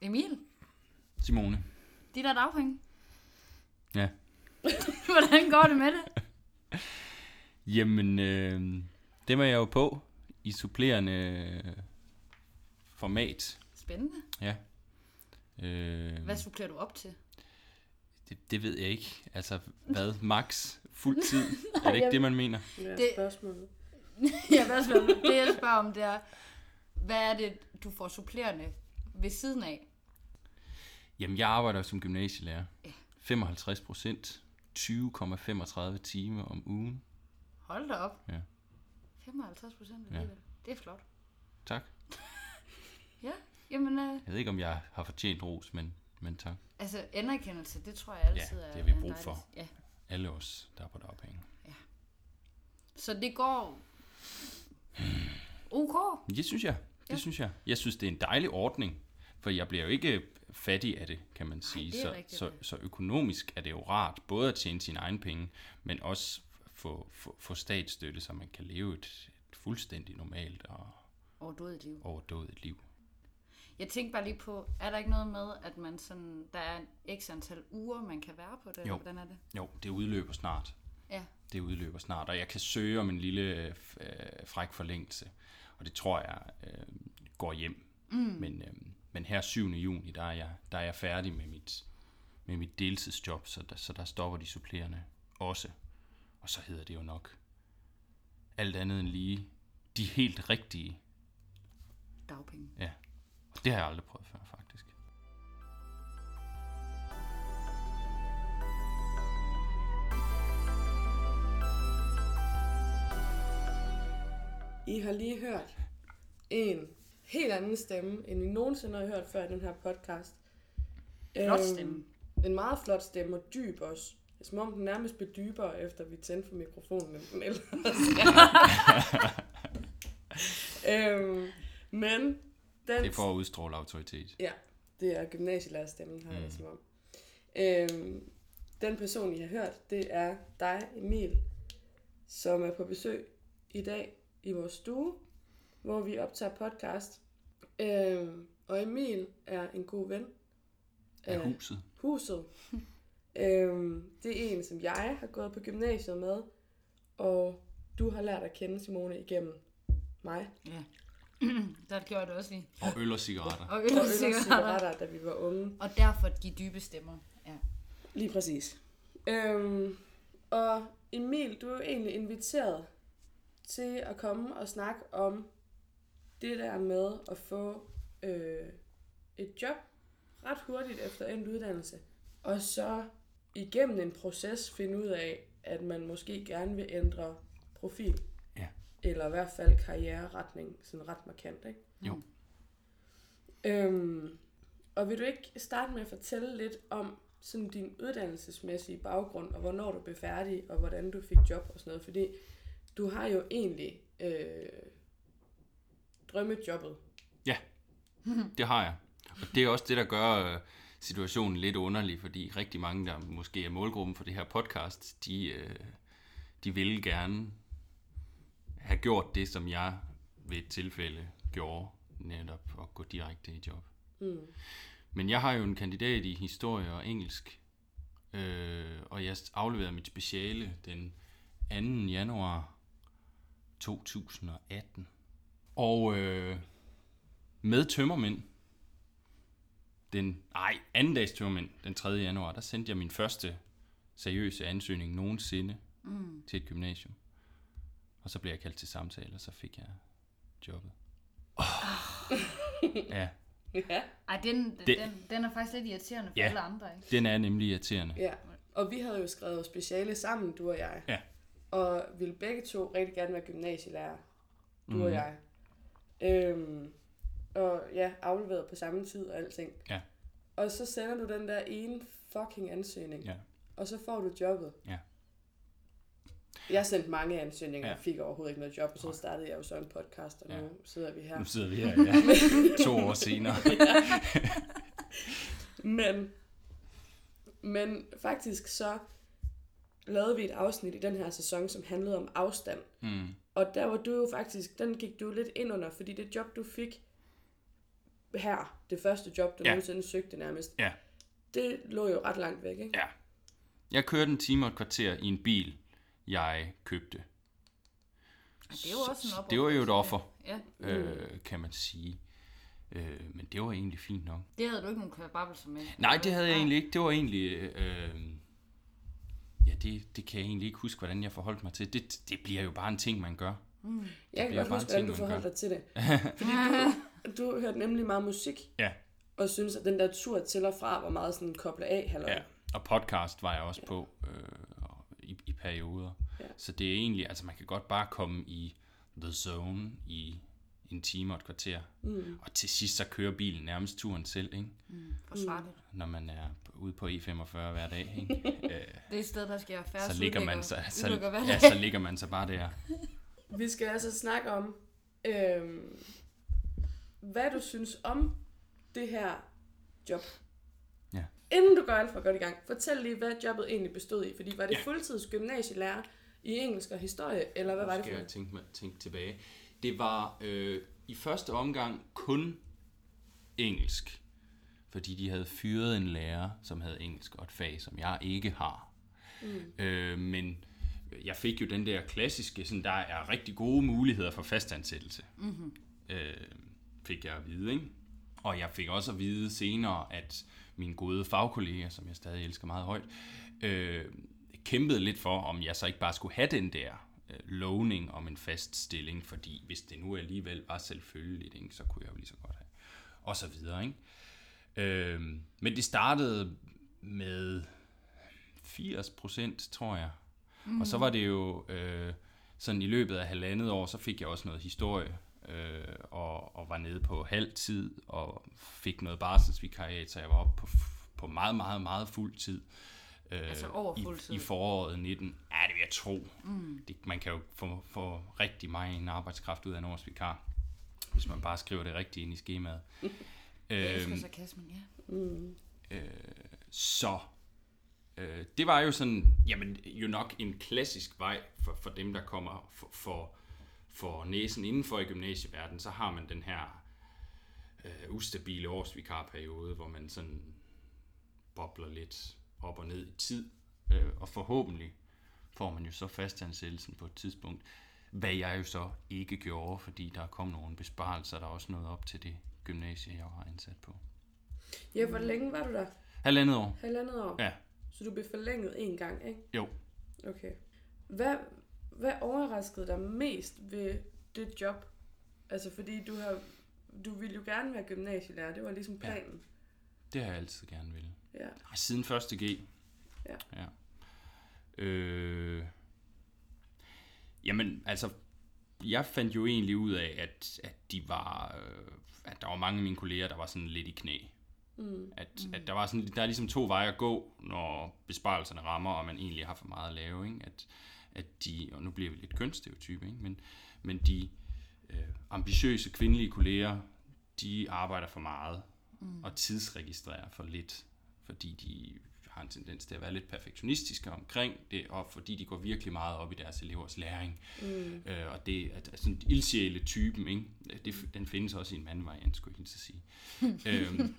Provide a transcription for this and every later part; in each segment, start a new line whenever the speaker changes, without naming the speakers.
Emil,
Simone.
de der dagpenge.
Ja.
Hvordan går det med det?
Jamen, øh, dem er jeg jo på i supplerende øh, format.
Spændende.
Ja. Øh,
Hvad supplerer du op til?
det, det ved jeg ikke. Altså, hvad? Max? Fuld tid? er det ikke det, man mener?
Det er
Det-
spørgsmålet.
ja, hvad spørger, det jeg spørger om, det er, hvad er det, du får supplerende ved siden af?
Jamen, jeg arbejder som gymnasielærer.
Ja.
55 procent. 20,35 timer om ugen.
Hold da op.
Ja.
55 procent
Ja.
Det er flot.
Tak.
Ja, jamen, øh,
Jeg ved ikke, om jeg har fortjent ros, men, men tak.
altså anerkendelse, det tror jeg altid
Ja,
er
det har vi brug for.
Ja.
Alle os, der er på dagpenge.
Så det går ok.
Det synes jeg. Det
Ja.
synes jeg. Jeg synes, det er en dejlig ordning, for jeg bliver jo ikke fattig af det, kan man sige.
er
så,
rigtigt.
så, så økonomisk er det jo rart, både at tjene sine egne penge, men også få, få, få statsstøtte, så man kan leve et, et fuldstændig normalt og
Overdådigt liv.
overdådigt liv.
Jeg tænkte bare lige på, er der ikke noget med, at man sådan, der er x antal uger, man kan være på det? eller
Jo.
Hvordan er det?
Jo, det udløber snart.
Ja.
Det udløber snart, og jeg kan søge om en lille øh, fræk forlængelse, og det tror jeg øh, går hjem. Mm. Men, øh, men her 7. juni, der er jeg, der er jeg færdig med mit, med mit deltidsjob, så der, så der stopper de supplerende også. Og så hedder det jo nok alt andet end lige de helt rigtige.
Dagpenge.
Ja, og det har jeg aldrig prøvet før, faktisk.
I har lige hørt en helt anden stemme, end I nogensinde har hørt før i den her podcast.
Flot
Øhm,
stemme.
En meget flot stemme, og dyb også. Det er som om den nærmest blev dybere, efter vi tændte for mikrofonen, end den ellers er. øhm, men den...
Det er for at udstråle autoritet.
Ja, det er gymnasielærerstemmen, har jeg det som om. Øhm, den person, I har hørt, det er dig, Emil, som er på besøg i dag i vores stue, hvor vi optager podcast. Øhm, og Emil er en god ven
Af huset.
huset. øhm, det er en, som jeg har gået på gymnasiet med, og du har lært at kende Simone igennem mig.
Ja. der gjorde det også lige.
Og øl og cigaretter.
Og
Og
øl og cigaretter.
cigaretter, da vi var unge.
Og derfor de dybe stemmer. Ja.
Lige præcis. Øhm, og Emil, du er jo egentlig inviteret til at komme og snakke om det der med at få øh, et job ret hurtigt efter endt uddannelse. Og så igennem en proces finde ud af, at man måske gerne vil ændre profil.
Ja.
Eller i hvert fald karriereretning, sådan ret markant, ikke?
Jo.
Øhm, og vil du ikke starte med at fortælle lidt om sådan din uddannelsesmæssige baggrund, og hvornår du blev færdig, og hvordan du fik job og sådan noget? Fordi du har jo egentlig øh, drømmejobbet.
Det har jeg. Og det er også det, der gør øh, situationen lidt underlig, fordi rigtig mange, der måske er målgruppen for det her podcast, de, øh, de ville gerne have gjort det, som jeg ved et tilfælde gjorde, netop at gå direkte i job.
Mm.
Men jeg har jo en kandidat i historie og engelsk, øh, og jeg afleverede mit speciale den 2. januar 2018. Og øh, med tømmermænd, den, nej, anden dags tømmermænd, den 3. januar, der sendte jeg min første seriøse ansøgning nogensinde
Mm.
til et gymnasium. Og så blev jeg kaldt til samtale, og så fik jeg jobbet. Oh. ja,
Ja.
Ej, den,
Det-
den, den er faktisk lidt irriterende for
Ja.
alle andre, ikke?
den er nemlig irriterende.
ja. Og vi havde jo skrevet speciale sammen, du og jeg.
Ja.
Og ville begge to rigtig gerne være gymnasielærer, du
Mhm.
og jeg. Øhm, og ja, afleveret på samme tid og alting.
Ja.
Og så sender du den der ene fucking ansøgning.
Ja.
Og så får du jobbet.
Ja.
Jeg sendte mange ansøgninger
Ja.
og fik overhovedet ikke noget job, og så startede jeg jo så en podcast, og
Ja.
nu sidder vi her.
Nu sidder vi her, ja. to år senere.
Men, men faktisk så lavede vi et afsnit i den her sæson, som handlede om afstand.
Mm.
Og der var du jo faktisk, den gik du lidt ind under, fordi det job, du fik, her, det første job, du
Ja.
nogensinde søgte nærmest,
Ja.
det lå jo ret langt væk, ikke?
Ja. Jeg kørte en time og et kvarter i en bil, jeg købte.
Det er jo også en
Så det var jo et offer,
Ja,
øh, kan man sige. Øh, men det var egentlig fint nok.
det havde du ikke nogen kvababelser med.
Nej, det havde jeg egentlig ikke. Det var egentlig... Øh, ja, det, det kan jeg egentlig ikke huske, hvordan jeg forholdt mig til. Det, det bliver jo bare en ting, man gør.
Jeg kan godt huske, hvordan du forholdt dig til det. Fordi du, du hørte nemlig meget musik,
Ja.
og synes at den der tur til og fra var meget sådan koblet af, halløj.
Ja, og podcast var jeg også på øh, i, i perioder.
Ja.
Så det er egentlig, altså man kan godt bare komme i the zone i en time og et kvarter. Mm. Og til sidst så kører bilen nærmest turen selv, ikke?
Forsvarligt.
når man er ude på E45 hver dag. Ikke? øh,
Det er et sted, der sker færre
så, ligger man, så, så, ja, så ligger man så bare der.
Vi skal altså snakke om, øhm, hvad du synes om det her job.
Ja.
Inden du går alt for godt i gang, fortæl lige, hvad jobbet egentlig bestod i. Fordi var det
Ja.
fuldtids gymnasielærer i engelsk og historie, eller hvad var det for
skal jeg tænke, tænke tilbage. Det var øh, i første omgang kun engelsk, fordi de havde fyret en lærer, som havde engelsk, og et fag, som jeg ikke har. Mm. Øh, men jeg fik jo den der klassiske, sådan, der er rigtig gode muligheder for fastansættelse. Mm-hmm. Øh, fik jeg at vide, ikke? Og jeg fik også at vide senere, at min gode fagkollega, som jeg stadig elsker meget højt, øh, kæmpede lidt for, om jeg så ikke bare skulle have den der øh, lovning om en fast stilling, fordi hvis det nu alligevel var selvfølgeligt, ikke, så kunne jeg jo lige så godt have. Og så videre, ikke? Øh, men det startede med 80 procent, tror jeg. Mm. Og så var det jo øh, sådan i løbet af halvandet år, så fik jeg også noget historie, øh, og, og var nede på halv tid, og fik noget barselsvikariat, så jeg var oppe på, på meget, meget, meget fuld tid. Øh,
Altså fuld tid.
I, I foråret 19. Ja, det vil jeg tro. Mm. Det, man kan jo få, få rigtig meget en arbejdskraft ud af en årsvikar, hvis man bare skriver det rigtigt ind i skemaet.
Jeg elsker
Øhm,
sarkasmen, ja.
Øh, så øh, det var jo sådan, jamen jo nok en klassisk vej for, for dem, der kommer for, for, for næsen indenfor i gymnasieverdenen, så har man den her øh, ustabile årsvikarperiode, hvor man sådan bobler lidt op og ned i tid, øh, og forhåbentlig får man jo så fastansættelsen på et tidspunkt, hvad jeg jo så ikke gjorde, fordi der kom nogle besparelser, der også nåede op til det gymnasie, jeg var ansat på.
Ja, hvor længe var du der?
Halvandet år.
Halvandet år?
Ja.
Så du blev forlænget en gang, ikke?
Jo.
Okay. Hvad, hvad overraskede dig mest ved det job? Altså fordi du har du ville jo gerne være gymnasielærer, det var ligesom planen.
Det har jeg altid gerne vil.
Ja.
Siden første G.
Ja.
ja. Øh, jamen, altså, jeg fandt jo egentlig ud af, at, at de var, øh, at der var mange af mine kolleger, der var sådan lidt i knæ.
Mm.
At, mm. at der, var sådan, der er ligesom to veje at gå, når besparelserne rammer, og man egentlig har for meget at lave. Ikke? At, at de, og nu bliver vi lidt kønsstereotype, ikke? Men, men de øh, ambitiøse kvindelige kolleger, de arbejder for meget mm. og tidsregistrerer for lidt, fordi de har en tendens til at være lidt perfektionistiske omkring det, og fordi de går virkelig meget op i deres elevers læring. Mm. Øh, og det er at sådan ildsjæle-typen, ikke? Det, den findes også i en mandvariant, skulle jeg hilse sige. øhm,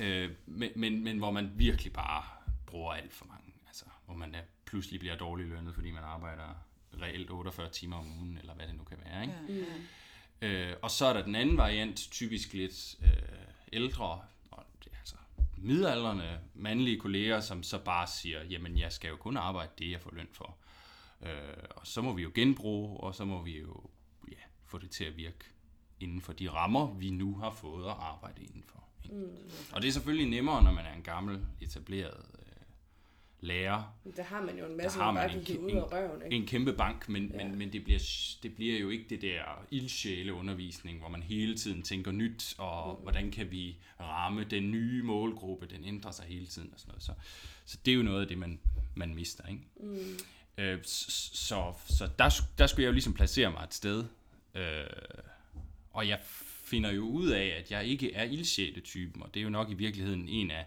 øh, men, men, men hvor man virkelig bare bruger alt for mange. Altså, hvor man er, pludselig bliver dårlig lønnet, fordi man arbejder reelt 48 timer om ugen, eller hvad det nu kan være. Ikke?
Ja.
Øh, og så er der den anden variant, typisk lidt øh, ældre, midaldrende mandlige kolleger, som så bare siger, jamen jeg skal jo kun arbejde det, jeg får løn for. Øh, og så må vi jo genbruge, og så må vi jo ja, få det til at virke inden for de rammer, vi nu har fået at arbejde indenfor. Ikke? Mm. Og det er selvfølgelig nemmere, når man er en gammel, etableret øh, lærer,
Der har man jo en masse,
Der har
man bare kan
en-
give ud af røven, ikke?
en kæmpe bank, men,
Ja.
men, men det, bliver, det bliver jo ikke det der ildsjæle undervisning, hvor man hele tiden tænker nyt, og mm. hvordan kan vi ramme den nye målgruppe, den ændrer sig hele tiden og sådan noget. Så, så det er jo noget af det, man, man mister. Ikke? Mm. Øh, så så, der, der skulle jeg jo ligesom placere mig et sted, øh, og jeg finder jo ud af, at jeg ikke er ildsjæle-typen, og det er jo nok i virkeligheden en af,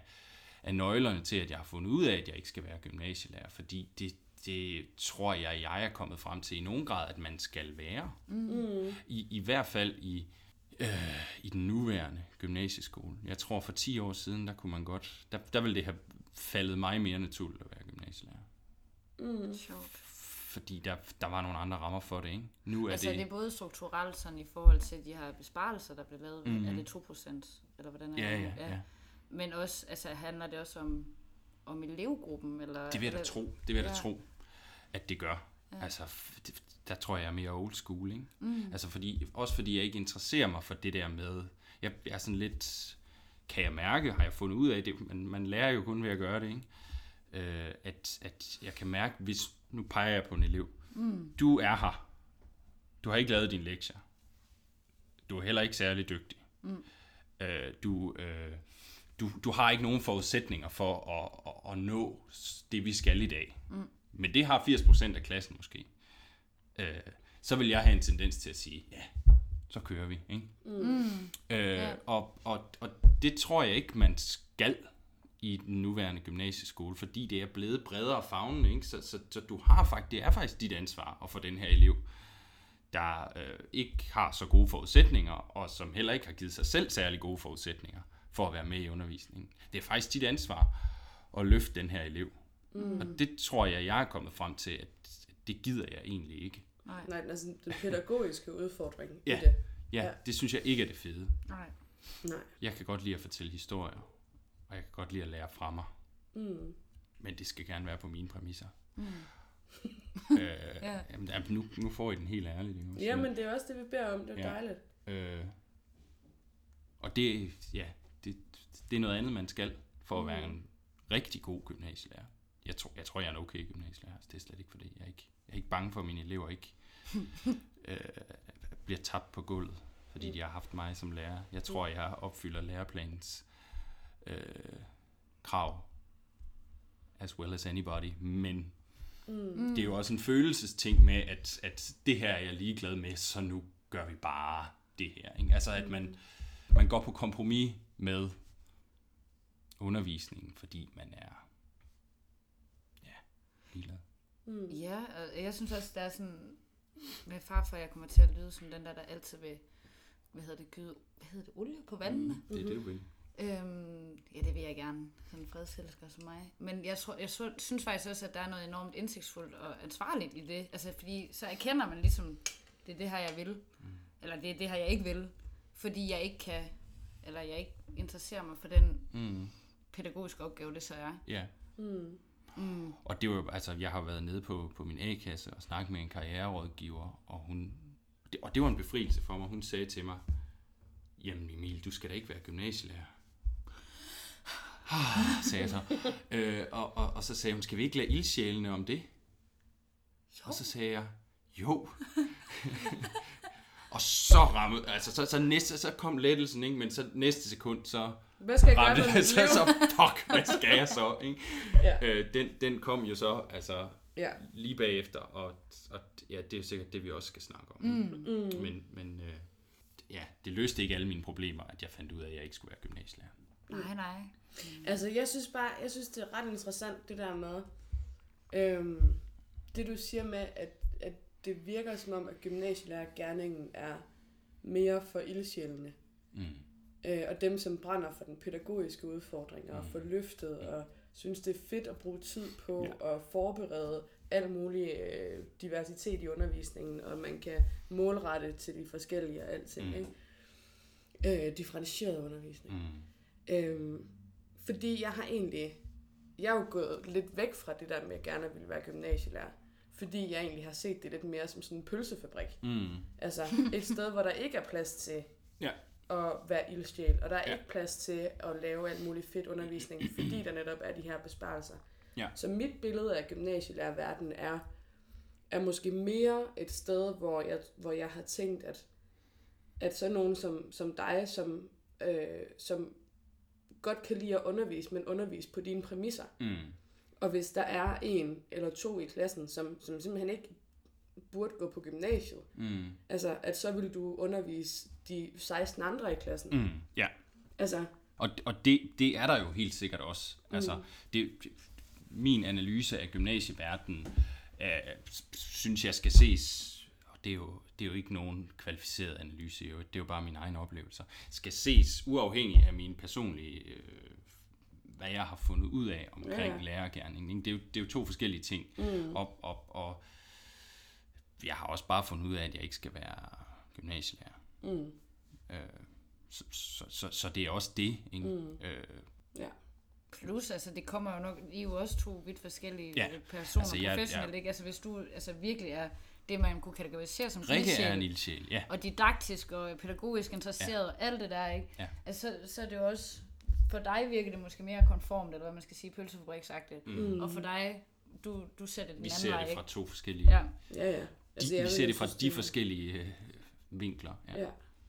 af nøglerne til, at jeg har fundet ud af, at jeg ikke skal være gymnasielærer, fordi det, det tror jeg, jeg er kommet frem til i nogen grad, at man skal være. Mm. I, I hvert fald i, øh, i den nuværende gymnasieskole. Jeg tror for 10 år siden, der kunne man godt, der, der ville det have faldet mig mere naturligt at være gymnasielærer.
Mm.
Sjovt.
Fordi der, der var nogle andre rammer for det, ikke? Nu er
Altså
det...
det er både strukturelt sådan i forhold til de her besparelser, der blev lavet. Mm. Er det 2%? Eller hvordan er
Ja,
det?
ja, ja.
Men også, altså handler det også om, om elevgruppen? Eller,
Det vil jeg da tro. Det vil jeg da
Ja.
tro, at det gør. Ja. Altså, det- der tror jeg, jeg er mere old school, ikke?
Mm.
Altså, fordi, også fordi jeg ikke interesserer mig for det der med... Jeg, jeg er sådan lidt... Kan jeg mærke, har jeg fundet ud af det, men man lærer jo kun ved at gøre det, ikke? Øh, at, at jeg kan mærke, hvis... Nu peger jeg på en elev.
Mm.
Du er her. Du har ikke lavet dine lektier. Du er heller ikke særlig dygtig.
Mm.
Øh, du, øh, du, du har ikke nogen forudsætninger for at, at, at nå det, vi skal i dag.
Mm.
Men det har 80% af klassen måske. Øh, så vil jeg have en tendens til at sige, ja, så kører vi. Ikke?
Mm.
Øh,
Ja.
og, og, og det tror jeg ikke, man skal i den nuværende gymnasieskole, fordi det er blevet bredere fagnen, ikke? Så, så, så du har faktisk, det er faktisk dit ansvar at få den her elev, der øh, ikke har så gode forudsætninger, og som heller ikke har givet sig selv særlig gode forudsætninger for at være med i undervisningen. Det er faktisk dit ansvar at løfte den her elev. Mm. Og det tror jeg, jeg er kommet frem til, at det gider jeg egentlig ikke.
Nej,
Nej, altså den pædagogiske udfordring
Ja.
i det.
Ja,
Ja.
det synes jeg ikke er det fede.
nej.
Nej.
Jeg kan godt lide at fortælle historier, og jeg kan godt lide at lære fra mig.
Mm.
Men det skal gerne være på mine præmisser.
Mm.
øh,
Ja.
jamen, nu, nu får I den helt ærligt. Ikke?
Ja, men det er også det, vi beder om. Det er
Ja.
dejligt.
Øh, og det, ja, det, er noget andet, man skal for at være
Mm.
en rigtig god gymnasielærer. Jeg tror, jeg tror, jeg er en okay gymnasielærer. så Det er slet ikke for det. Jeg er ikke, jeg er ikke bange for, at mine elever ikke øh, bliver tabt på gulvet, fordi de har haft mig som lærer. Jeg tror, jeg opfylder læreplanens øh, krav as well as anybody, men
Mm.
Mm.
det er jo også en følelsesting med, at, at det her er jeg ligeglad med, så nu gør vi bare det her. Ikke? Altså at man, man går på kompromis med undervisningen, fordi man er ja, ligeglad.
Mm.
Ja, og jeg synes også, der er sådan, med far for, at jeg kommer til at lyde som den der, der altid vil, hvad hedder det, gyde, hvad hedder det, olie på vandene?
Det er det, du vil.
Øhm, ja, det vil jeg gerne. Sådan en fredselsker som mig. Men jeg, tror, jeg synes faktisk også, at der er noget enormt indsigtsfuldt og ansvarligt i det. Altså, fordi så erkender man ligesom, det er det her, jeg vil. Mm. Eller det er det her, jeg ikke vil. Fordi jeg ikke kan, eller jeg ikke interesserer mig for den
Mm.
Pædagogiske opgave, det så er.
Ja,
Mm.
Mm.
og det var jo, altså, jeg har været nede på, på min A-kasse og snakket med en karriererådgiver, og hun, det, og det var en befrielse for mig. Hun sagde til mig, jamen Emil, du skal da ikke være gymnasielærer. sagde jeg så. Øh, og, og, og så sagde hun, skal vi ikke lade ildsjælene om det?
Jo.
Og så sagde jeg, jo. og så rammede, altså så, så, næste, så kom lettelsen, ikke? men så næste sekund, så
Hvad skal jeg gøre
ramte
for
det, så, så fuck, hvad skal jeg så? Ikke?
Ja.
Øh, den, den kom jo så altså
Ja.
lige bagefter, og, og ja, det er sikkert det, vi også skal snakke om.
Mm.
Mm.
Men, men øh, ja, det løste ikke alle mine problemer, at jeg fandt ud af, at jeg ikke skulle være gymnasielærer.
Nej, nej.
Altså, jeg synes bare, jeg synes, det er ret interessant, det der med, øhm, det du siger med, at det virker som om, at gymnasielærergærningen er mere for ildsjælene.
Mm.
Øh, og dem, som brænder for den pædagogiske udfordring og
Mm.
for løftet, og synes, det er fedt at bruge tid på
Ja.
at forberede al mulig øh, diversitet i undervisningen, og man kan målrette til de forskellige og alting.
Mm.
Ikke? Øh, differentieret undervisning.
Mm.
Øhm, fordi jeg har egentlig, jeg er jo gået lidt væk fra det der med, at jeg gerne ville være gymnasielærer. Fordi jeg egentlig har set det lidt mere som sådan en pølsefabrik.
Mm.
Altså et sted, hvor der ikke er plads til
Ja.
at være ildsjæl, og der er
Ja.
ikke plads til at lave alt muligt fedt undervisning, fordi der netop er de her besparelser.
Ja.
Så mit billede af gymnasielærerverdenen er, er måske mere et sted, hvor jeg, hvor jeg har tænkt, at, at sådan nogen som, som dig, som, øh, som godt kan lide at undervise, men undervise på dine præmisser.
Mm.
Og hvis der er en eller to i klassen, som, som simpelthen ikke burde gå på gymnasiet,
Mm.
altså at så vil du undervise de 16 andre i klassen.
Mm. Ja.
Altså,
Og, og det, det er der jo helt sikkert også.
Mm.
Altså, det, min analyse af gymnasieverdenen, øh, synes jeg skal ses, og det er, jo, det er jo ikke nogen kvalificeret analyse, det er jo bare mine egne oplevelser, skal ses uafhængig af mine personlige, øh, hvad jeg har fundet ud af omkring
Ja,
lærergærningen. ikke? Det er, jo, det er jo to forskellige ting. Mm. Og, og, og jeg har også bare fundet ud af, at jeg ikke skal være gymnasielærer.
Mm.
Øh, så, så, så, så det er også det. Ikke? Mm. Øh,
Ja.
Plus, altså det kommer jo nok, I er jo også to vidt forskellige
Ja,
personer
altså, jeg-
professionelt,
jeg-
ikke? Altså hvis du altså, virkelig er det, man kunne kategorisere som
Rikke
ildsjæl,
er en ildsjæl, ja.
og didaktisk og pædagogisk interesseret, ja. alt det der, ikke?
Ja.
Altså, så, så er det jo også, for dig virker det måske mere konformt, eller hvad man skal sige, pølsefabriksagtigt. Mm. Og for dig, du, du ser det den
Vi
anden
ser
vej,
det
ikke?
fra to forskellige...
Ja.
Ja, ja.
De,
Altså, jeg
vi ser det fra de forskellige øh, vinkler. Ja.
Ja.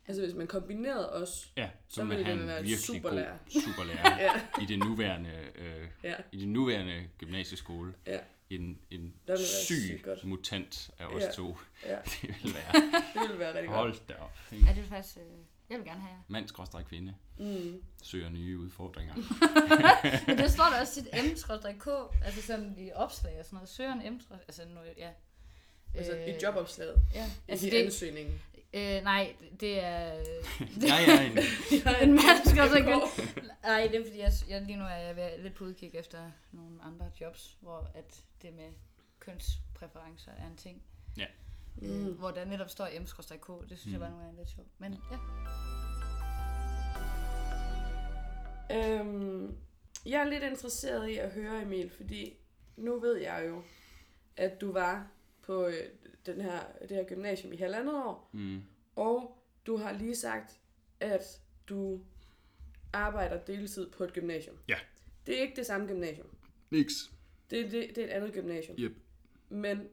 Altså hvis man kombinerede os,
Ja, så,
Så
vil
ville
han
det være
virkelig
superlærer.
god superlærer
Ja.
i det nuværende øh,
ja,
i det nuværende gymnasieskole.
ja,
En, en
ville
syg
sygt godt.
mutant af os
Ja.
to.
ja,
Det vil være.
det ville være rigtig godt.
Hold da op.
Ja, det er faktisk, øh, jeg vil gerne have jer.
Mand skråstrej kvinde
Mm.
søger nye udfordringer.
Men det står der også sit m-k, altså sådan i opslag og sådan noget. Søger en m altså noget, ja.
Altså
Øh,
i jobopslaget,
Ja,
altså i
det,
ansøgningen.
øh, nej, det er...
Jeg er en,
en mand også ikke... Nej, det er fordi, jeg, jeg lige nu er jeg ved- lidt på udkig efter nogle andre jobs, hvor at det med kønspræferencer er en ting.
Ja.
Mm. Øh, hvor der netop står m k det synes mm. jeg bare nu er lidt sjovt. Men ja.
Øhm, jeg er lidt interesseret i at høre, Emil, fordi nu ved jeg jo, at du var på øh, den her, det her gymnasium i halvandet år,
mm,
og du har lige sagt, at du arbejder deltid på et gymnasium.
Ja.
Det er ikke det samme gymnasium.
niks.
Det, er- det, det er et andet gymnasium.
Yep.
Men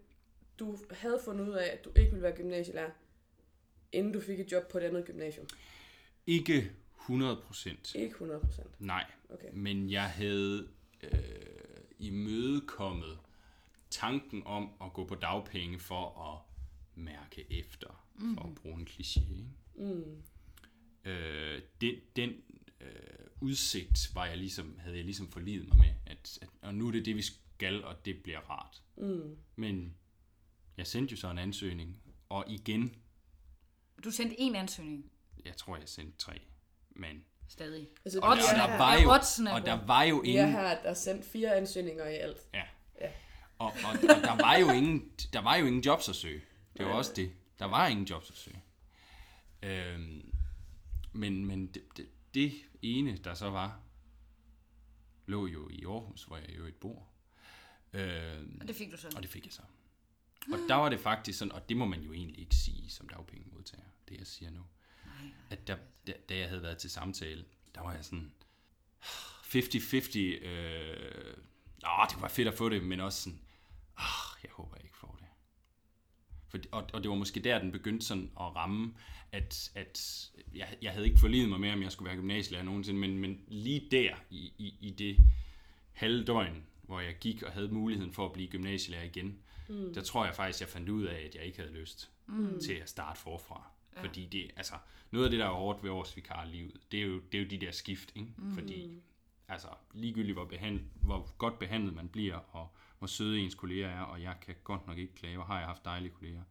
du havde fundet ud af, at du ikke ville være gymnasielærer, inden du fik et job på et andet gymnasium.
Ikke 100 procent.
Ikke 100 procent.
Nej.
Okay.
Men jeg havde øh, imødekommet tanken om at gå på dagpenge for at mærke efter, mm. for at bruge en kliché. Ikke?
Mm.
Øh, den den øh, udsigt var jeg ligesom, havde jeg ligesom forlidet mig med, at, at og nu er det det, vi skal, og det bliver rart.
Mm.
Men jeg sendte jo så en ansøgning, og igen,
Du sendte en ansøgning
jeg tror, jeg sendte tre, men
stadig.
Altså,
og,
er
der
her-
var jo, og der var jo ingen,
her, der er sendt fire ansøgninger i alt.
Ja.
Ja.
Og, og, og der var jo ingen, der var jo ingen jobs at søge. Det var også det. Der var ingen jobs at søge. Øhm, men men det, det, det ene, der så var, lå jo i Aarhus, hvor jeg jo et bor. Øhm,
Og det fik du så.
og det fik jeg så. Og der var det faktisk sådan, og det må man jo egentlig ikke sige som dagpengemodtager, det jeg siger nu. At der, da, da jeg havde været til samtale, der var jeg sådan 50-50, øh, åh, det var fedt at få det, men også sådan, åh, jeg håber jeg ikke får det. For, og, og det var måske der, den begyndte sådan at ramme, at, at jeg, jeg havde ikke forlidet mig med, om jeg skulle være gymnasielærer nogensinde, men, men lige der, i, i, i det halve døgn, hvor jeg gik og havde muligheden for at blive gymnasielærer igen, mm. der tror jeg faktisk, jeg fandt ud af, at jeg ikke havde lyst mm. til at starte forfra. Ja. Fordi det, altså, noget af det, der er hårdt ved vores vikarlivet, det er jo, det er jo de der skift, ikke? Mm. Fordi altså, ligegyldigt hvor, behand, hvor godt behandlet man bliver, og hvor søde ens kolleger er, og jeg kan godt nok ikke klage, og har jeg haft dejlige kolleger,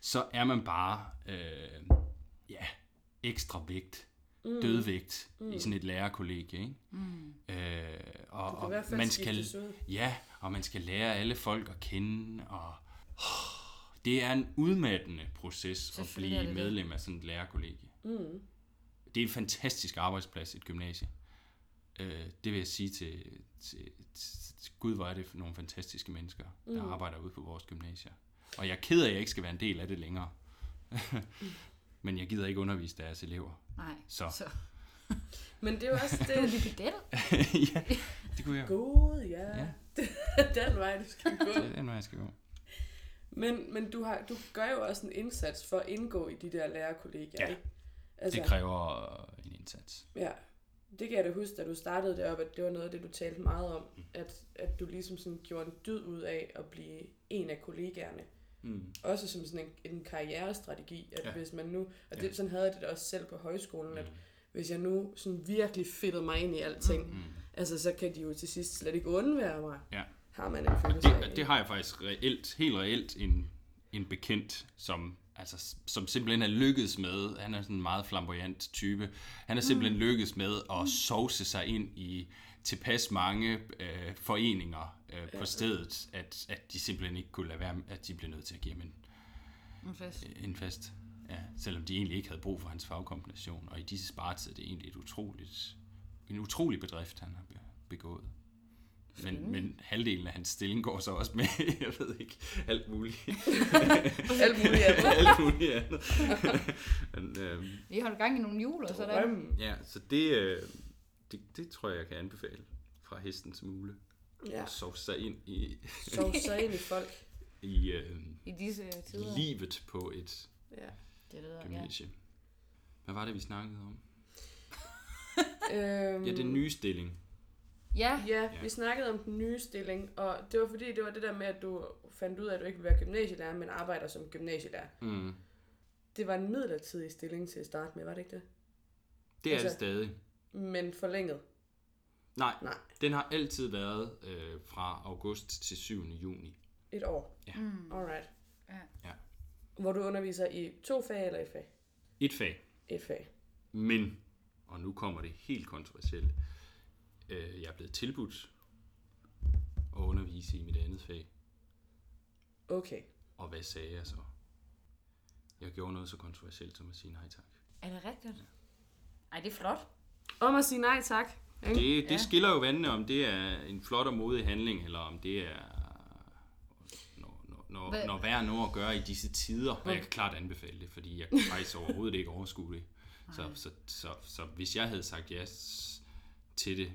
så er man bare, øh, ja, ekstra vægt, mm. dødvægt mm. i sådan et lærerkollegie, ikke? Mm. Øh, og, og man skal, ja, og man skal lære alle folk at kende, og det er en udmattende proces at blive
det det.
medlem af sådan et lærerkollegie.
Mm.
Det er en fantastisk arbejdsplads, et gymnasie. Øh, det vil jeg sige til, til, til, Gud, hvor er det nogle fantastiske mennesker, der mm. arbejder ude på vores gymnasier. Og jeg er ked af, at jeg ikke skal være en del af det længere. Men jeg gider ikke undervise deres elever.
Nej.
Så.
så.
Men det er jo også
Det er
det
pedel.
ja, det kunne jeg.
gode, ja.
Ja.
Den vej, du skal gå.
Det er den vej, jeg skal gå.
Men, men du, har, du gør jo også en indsats for at indgå i de der lærerkollegier,
Ja.
ikke? Altså,
Det kræver en indsats.
Ja, det kan jeg da huske, da du startede deroppe, at det var noget af det, du talte meget om, at, at du ligesom sådan gjorde en dyd ud af at blive en af kollegaerne.
Mm.
Også som sådan en, en karrierestrategi, at
Ja.
hvis man nu, og det,
Ja.
sådan havde jeg det også selv på højskolen,
Mm.
at hvis jeg nu sådan virkelig fedtede mig ind i alting,
Mm.
altså så kan de jo til sidst slet ikke undvære mig,
Ja.
har man en følelse af.
Det, det har jeg faktisk reelt, helt reelt en, en bekendt, som altså, som simpelthen er lykkedes med, han er sådan en meget flamboyant type, han er simpelthen mm. lykkedes med at sovse sig ind i tilpas mange øh, foreninger øh, på stedet, at, at de simpelthen ikke kunne lade være, med- at de blev nødt til at give ham en,
En fest.
en fest. Ja, selvom de egentlig ikke havde brug for hans fagkombination. Og i disse spartider, det er egentlig et utroligt, en utrolig bedrift, han har be- begået. Men, men halvdelen af hans stilling går så også med, jeg ved ikke, alt muligt.
Alt muligt andet.
alt muligt andet. men, øhm,
Vi holdt gang i nogle jul og sådan.
Ja, så det, øh, det, det tror jeg, jeg kan anbefale fra hestens mule.
Ja,
Og sove sig ind i,
sov sig ind i folk.
i øh,
I disse tider.
livet på et
Ja.
Det ja.
gymnasie. Hvad var det, vi snakkede om?
Øhm,
Ja, den nye stilling.
Ja,
Ja,
Ja.
vi snakkede om den nye stilling, og det var fordi, det var det der med, at du fandt ud af, at du ikke vil være gymnasielærer, men arbejder som gymnasielærer.
Mm.
Det var en midlertidig stilling til at starte med, var det ikke det?
Det er
Altså-
det stadig.
Men forlænget.
Nej,
Nej.
den har altid været øh, fra august til 7. juni.
Et år.
Ja.
Mm.
Alright.
Ja.
Ja.
Hvor du underviser i to fag eller et fag?
Et fag.
Et fag.
Men, og nu kommer det helt kontroversielle, øh, jeg er blevet tilbudt at undervise i mit andet fag.
Okay.
Og hvad sagde jeg så? Jeg gjorde noget så kontroversielt som at sige nej tak.
Er det rigtigt? Ej, det er flot.
Om at sige nej tak. Ikke?
Det, det
Ja.
skiller jo vandene, om det er en flot og modig handling, eller om det er når, når, når, værd noget at gøre i disse tider. Og jeg kan klart anbefale det, fordi jeg kan faktisk overhovedet ikke overskue det. Så, så, så, så hvis jeg havde sagt ja til det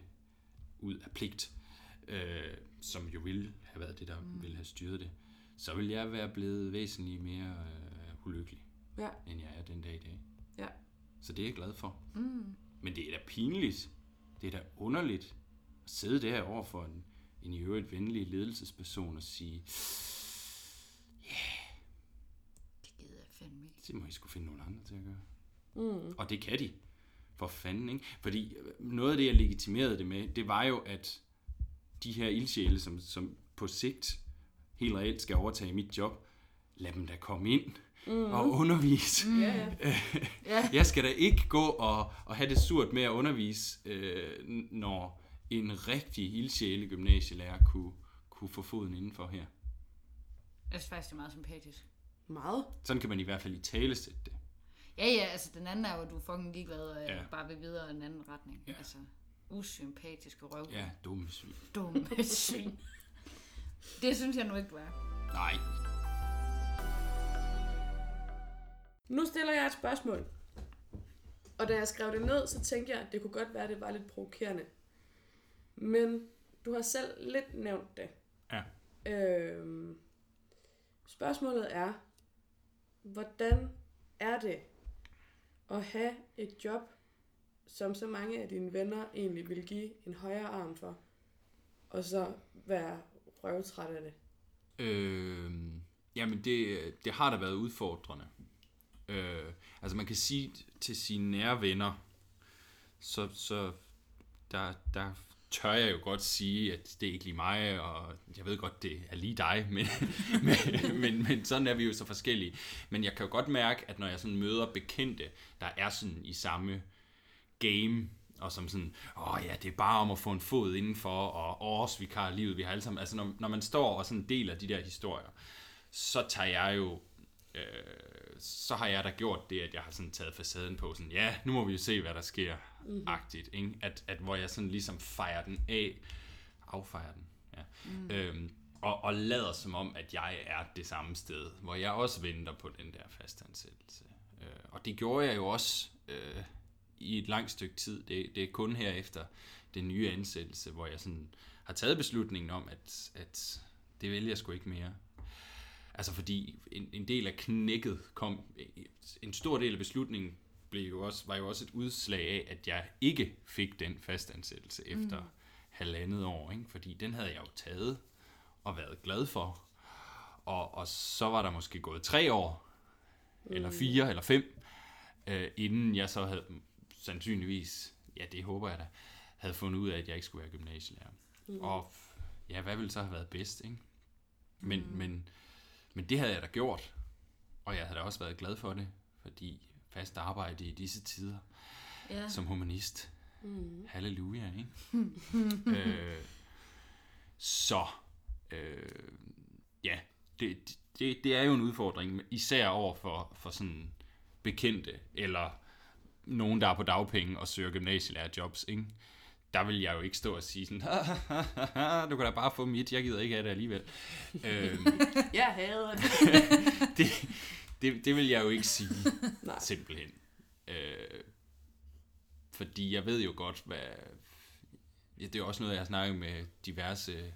ud af pligt, øh, som jo ville have været det, der mm. ville have styret det, så ville jeg være blevet væsentligt mere øh, ulykkelig,
Ja.
end jeg er den dag i dag.
Ja.
Så det er jeg glad for.
Mm.
Men det er da pinligt. Det er da underligt at sidde der over for en, en i øvrigt venlig ledelsesperson og sige,
Det gider jeg fandme ikke.
det må I skulle finde nogle andre til at gøre.
Mm.
Og det kan de. For fanden, ikke? Fordi øh, noget af det, jeg legitimerede det med, det var jo, at de her ildsjæle, som, som på sigt helt reelt skal overtage mit job, lad dem da komme ind mm. og undervise.
Mm.
Ja, ja.
Ja.
Jeg skal da ikke gå og, og have det surt med at undervise, øh, når en rigtig ildsjæle gymnasielærer kunne, kunne få foden indenfor her.
Jeg synes faktisk, det er meget sympatisk.
Meget.
Sådan kan man i hvert fald i tale sætte det.
Ja, ja, altså den anden er jo, at du er fucking ligeglad og
Ja.
ja. bare vil videre i en anden retning.
Ja.
Altså, usympatiske røv.
Ja, dumme svin.
Dumme svin. Det synes jeg nu ikke, du er.
Nej.
Nu stiller jeg et spørgsmål. Og da jeg skrev det ned, så tænkte jeg, at det kunne godt være, at det var lidt provokerende. Men du har selv lidt nævnt det.
Ja.
Øhm, spørgsmålet er, hvordan er det at have et job, som så mange af dine venner egentlig vil give en højere arm for, og så være røvtræt af det?
Øh, jamen, det, det har da været udfordrende. Øh, altså, man kan sige til sine nære venner, så, så der, der tør jeg jo godt sige, at det er ikke lige mig, og jeg ved godt, det er lige dig, men, men, men, men sådan er vi jo så forskellige. Men jeg kan jo godt mærke, at når jeg sådan møder bekendte, der er sådan i samme game, og som sådan, åh ja, det er bare om at få en fod indenfor, og årsvikar livet, vi har alle sammen, altså når, når man står og sådan deler de der historier, så tager jeg jo, øh, så har jeg da gjort det, at jeg har sådan taget facaden på, sådan, ja, nu må vi jo se, hvad der sker, mm-hmm. agtigt, ikke? At, at hvor jeg sådan ligesom fejrer den af, affejrer den, ja, mm. øhm, og, og lader som om, at jeg er det samme sted, hvor jeg også venter på den der fastansættelse. Øh, og det gjorde jeg jo også øh, i et langt stykke tid. Det, det er kun her efter den nye ansættelse, hvor jeg sådan har taget beslutningen om, at, at det vælger jeg sgu ikke mere. Altså fordi en, en del af knækket kom, en stor del af beslutningen blev jo også, var jo også et udslag af, at jeg ikke fik den fastansættelse efter mm. halvandet år, ikke? fordi den havde jeg jo taget og været glad for. Og, og så var der måske gået tre år, mm. eller fire, eller fem, øh, inden jeg så havde sandsynligvis, ja det håber jeg da, havde fundet ud af, at jeg ikke skulle være gymnasielærer. Mm. Og ja, hvad ville så have været bedst, ikke? Men, mm. men, men det havde jeg da gjort. og jeg havde da også været glad for det, fordi fast arbejde i disse tider
Ja.
som humanist.
Mm.
Halleluja, ikke? øh, så, øh, ja, det, det, det er jo en udfordring, især over for, for sådan bekendte, eller nogen, der er på dagpenge og søger gymnasielærerjobs, ikke? Der vil jeg jo ikke stå og sige sådan, du kan da bare få mit, jeg gider ikke have det alligevel. øh,
Jeg hader det.
det, det, det vil jeg jo ikke sige,
Nej.
simpelthen. Øh, fordi jeg ved jo godt, hvad... Ja, det er også noget, jeg har snakket med diverse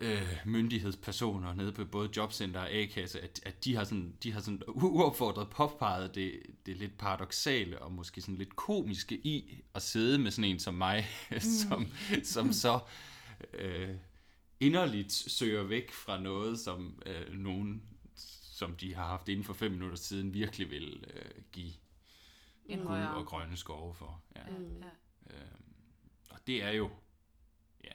øh, myndighedspersoner nede på både jobcenter og A-kasse, at, at de har sådan, de har sådan uopfordret påpeget det, det lidt paradoxale og måske sådan lidt komiske i at sidde med sådan en som mig, mm. som, som så øh, inderligt søger væk fra noget, som øh, nogen, som de har haft inden for fem minutter siden, virkelig vil øh, give
En
guld
højere.
og grønne skove for. Ja.
Ja.
Øhm, og det er jo ja,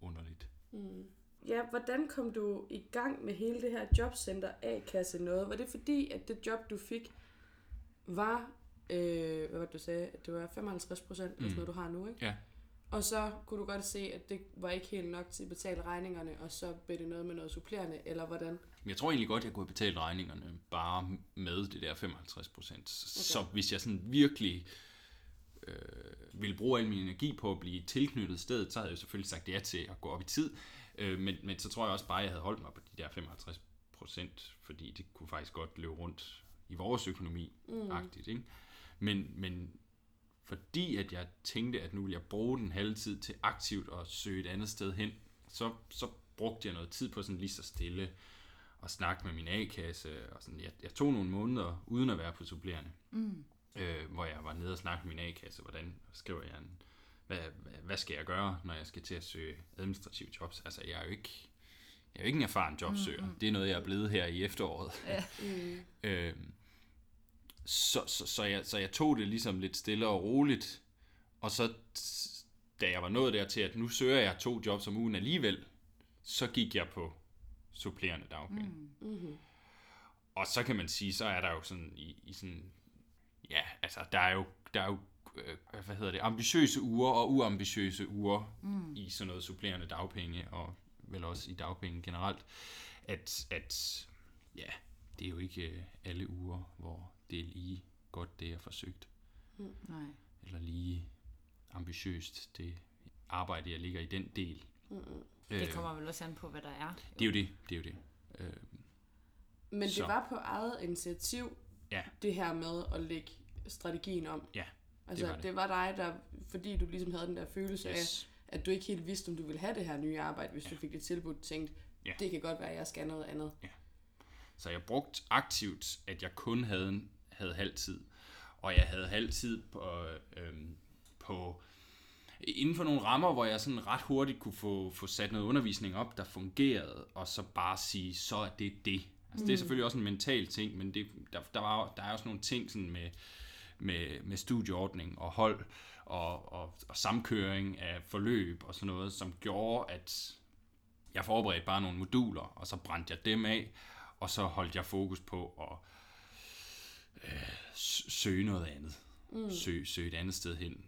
underligt.
Mm. Ja, hvordan kom du i gang med hele det her jobcenter A-kasse noget? Var det fordi, at det job, du fik, var, øh, hvad var det, du sagde, at det var 55 procent, mm. Noget, du har nu, ikke?
Ja.
Og så kunne du godt se, at det var ikke helt nok til at betale regningerne, og så blev det noget med noget supplerende, eller hvordan?
Men jeg tror egentlig godt, jeg kunne have betalt regningerne bare med det der 55 procent. Okay. Så hvis jeg sådan virkelig øh, ville bruge al min energi på at blive tilknyttet stedet, så havde jeg selvfølgelig sagt ja til at gå op i tid. Øh, men, men så tror jeg også bare, at jeg havde holdt mig på de der 55 procent, fordi det kunne faktisk godt løbe rundt i vores økonomi mm. agtigt, ikke? Men, men fordi at jeg tænkte, at nu ville jeg bruge den halve tid til aktivt at søge et andet sted hen, så, så brugte jeg noget tid på sådan lige så stille at snakke med min A-kasse. Og sådan. Jeg, jeg tog nogle måneder uden at være på supplerende,
Mm.
øh, hvor jeg var nede og snakke med min A-kasse, hvordan skriver jeg en, hvad, hvad, skal jeg gøre, når jeg skal til at søge administrative jobs? Altså, jeg er jo ikke, jeg er jo ikke en erfaren jobsøger. Mm, mm. Det er noget, jeg er blevet her i efteråret.
Ja.
Mm.
Øhm, så, så, så, jeg, så jeg tog det ligesom lidt stille og roligt, og så da jeg var nået dertil, at nu søger jeg to jobs om ugen alligevel, så gik jeg på supplerende dagpenge. Mm.
Mm-hmm.
Og så kan man sige, så er der jo sådan i, i sådan, ja, altså der er jo, der er jo hvad hedder det, ambitiøse uger og uambitiøse uger mm. i sådan noget supplerende dagpenge, og vel også i dagpenge generelt, at, at ja, det er jo ikke øh, alle uger, hvor det er lige godt, det er forsøgt,
Nej.
eller lige ambitiøst, det arbejde, jeg ligger i den del.
Mm-hmm.
Det kommer vel også an på, hvad der er.
Det er jo det, det er jo det. Øh,
Men det
Så.
var på eget initiativ,
Ja.
det her med at lægge strategien om.
Ja,
altså,
var det.
det var dig, der, fordi du ligesom havde den der følelse af,
yes.
at du ikke helt vidste, om du ville have det her nye arbejde, hvis ja. du fik det tilbudt, tænkte,
Ja.
det kan godt være, at jeg skal noget andet.
Så jeg brugte aktivt, at jeg kun havde, havde halv tid. Og jeg havde halv tid på, øhm, på inden for nogle rammer, hvor jeg sådan ret hurtigt kunne få, få sat noget undervisning op, der fungerede, og så bare sige, så er det det. Altså, Det er selvfølgelig også en mental ting, men det, der, der, var, der er også nogle ting sådan med, med, med studieordning og hold og, og, og samkøring af forløb og sådan noget, som gjorde, at jeg forberedte bare nogle moduler, og så brændte jeg dem af, og så holdt jeg fokus på at øh, søge noget andet. Mm. Søge, søge et andet sted hen.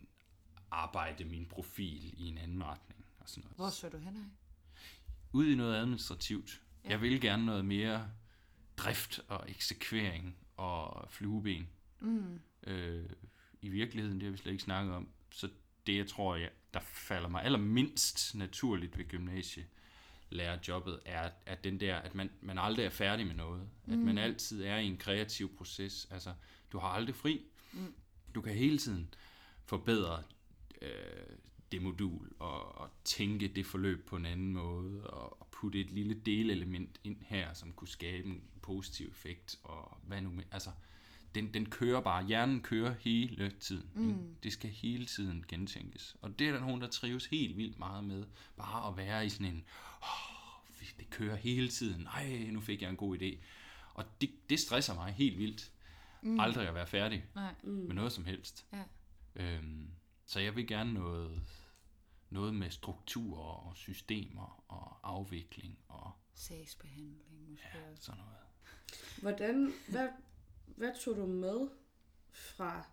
Arbejde min profil i en anden retning. Og sådan noget.
Hvor søger du hen af?
Ud i noget administrativt. Ja. Jeg vil gerne noget mere drift og eksekvering og flueben.
Mm.
Øh, I virkeligheden, det har vi slet ikke snakket om. Så det, jeg tror, jeg, der falder mig allermindst naturligt ved gymnasie lærerjobbet, er, er den der, at man, man aldrig er færdig med noget. Mm. At man altid er i en kreativ proces. Altså, du har aldrig fri. Mm. Du kan hele tiden forbedre øh, det modul, og, og tænke det forløb på en anden måde, og, og putte et lille delelement ind her, som kunne skabe en positiv effekt, og hvad nu med, altså, den, den kører bare, hjernen kører hele tiden. Mm. Det skal hele tiden gentænkes. Og det er der nogen, der trives helt vildt meget med, bare at være i sådan en, oh, det kører hele tiden, ej, nu fik jeg en god idé. Og det, det stresser mig helt vildt. Mm. Aldrig at være færdig
Nej.
Mm.
med noget som helst.
Ja.
Øhm, så jeg vil gerne noget, noget med strukturer og systemer og afvikling og
Sagsbehandling måske
ja, sådan noget.
Hvordan, hvad hvad tog du med fra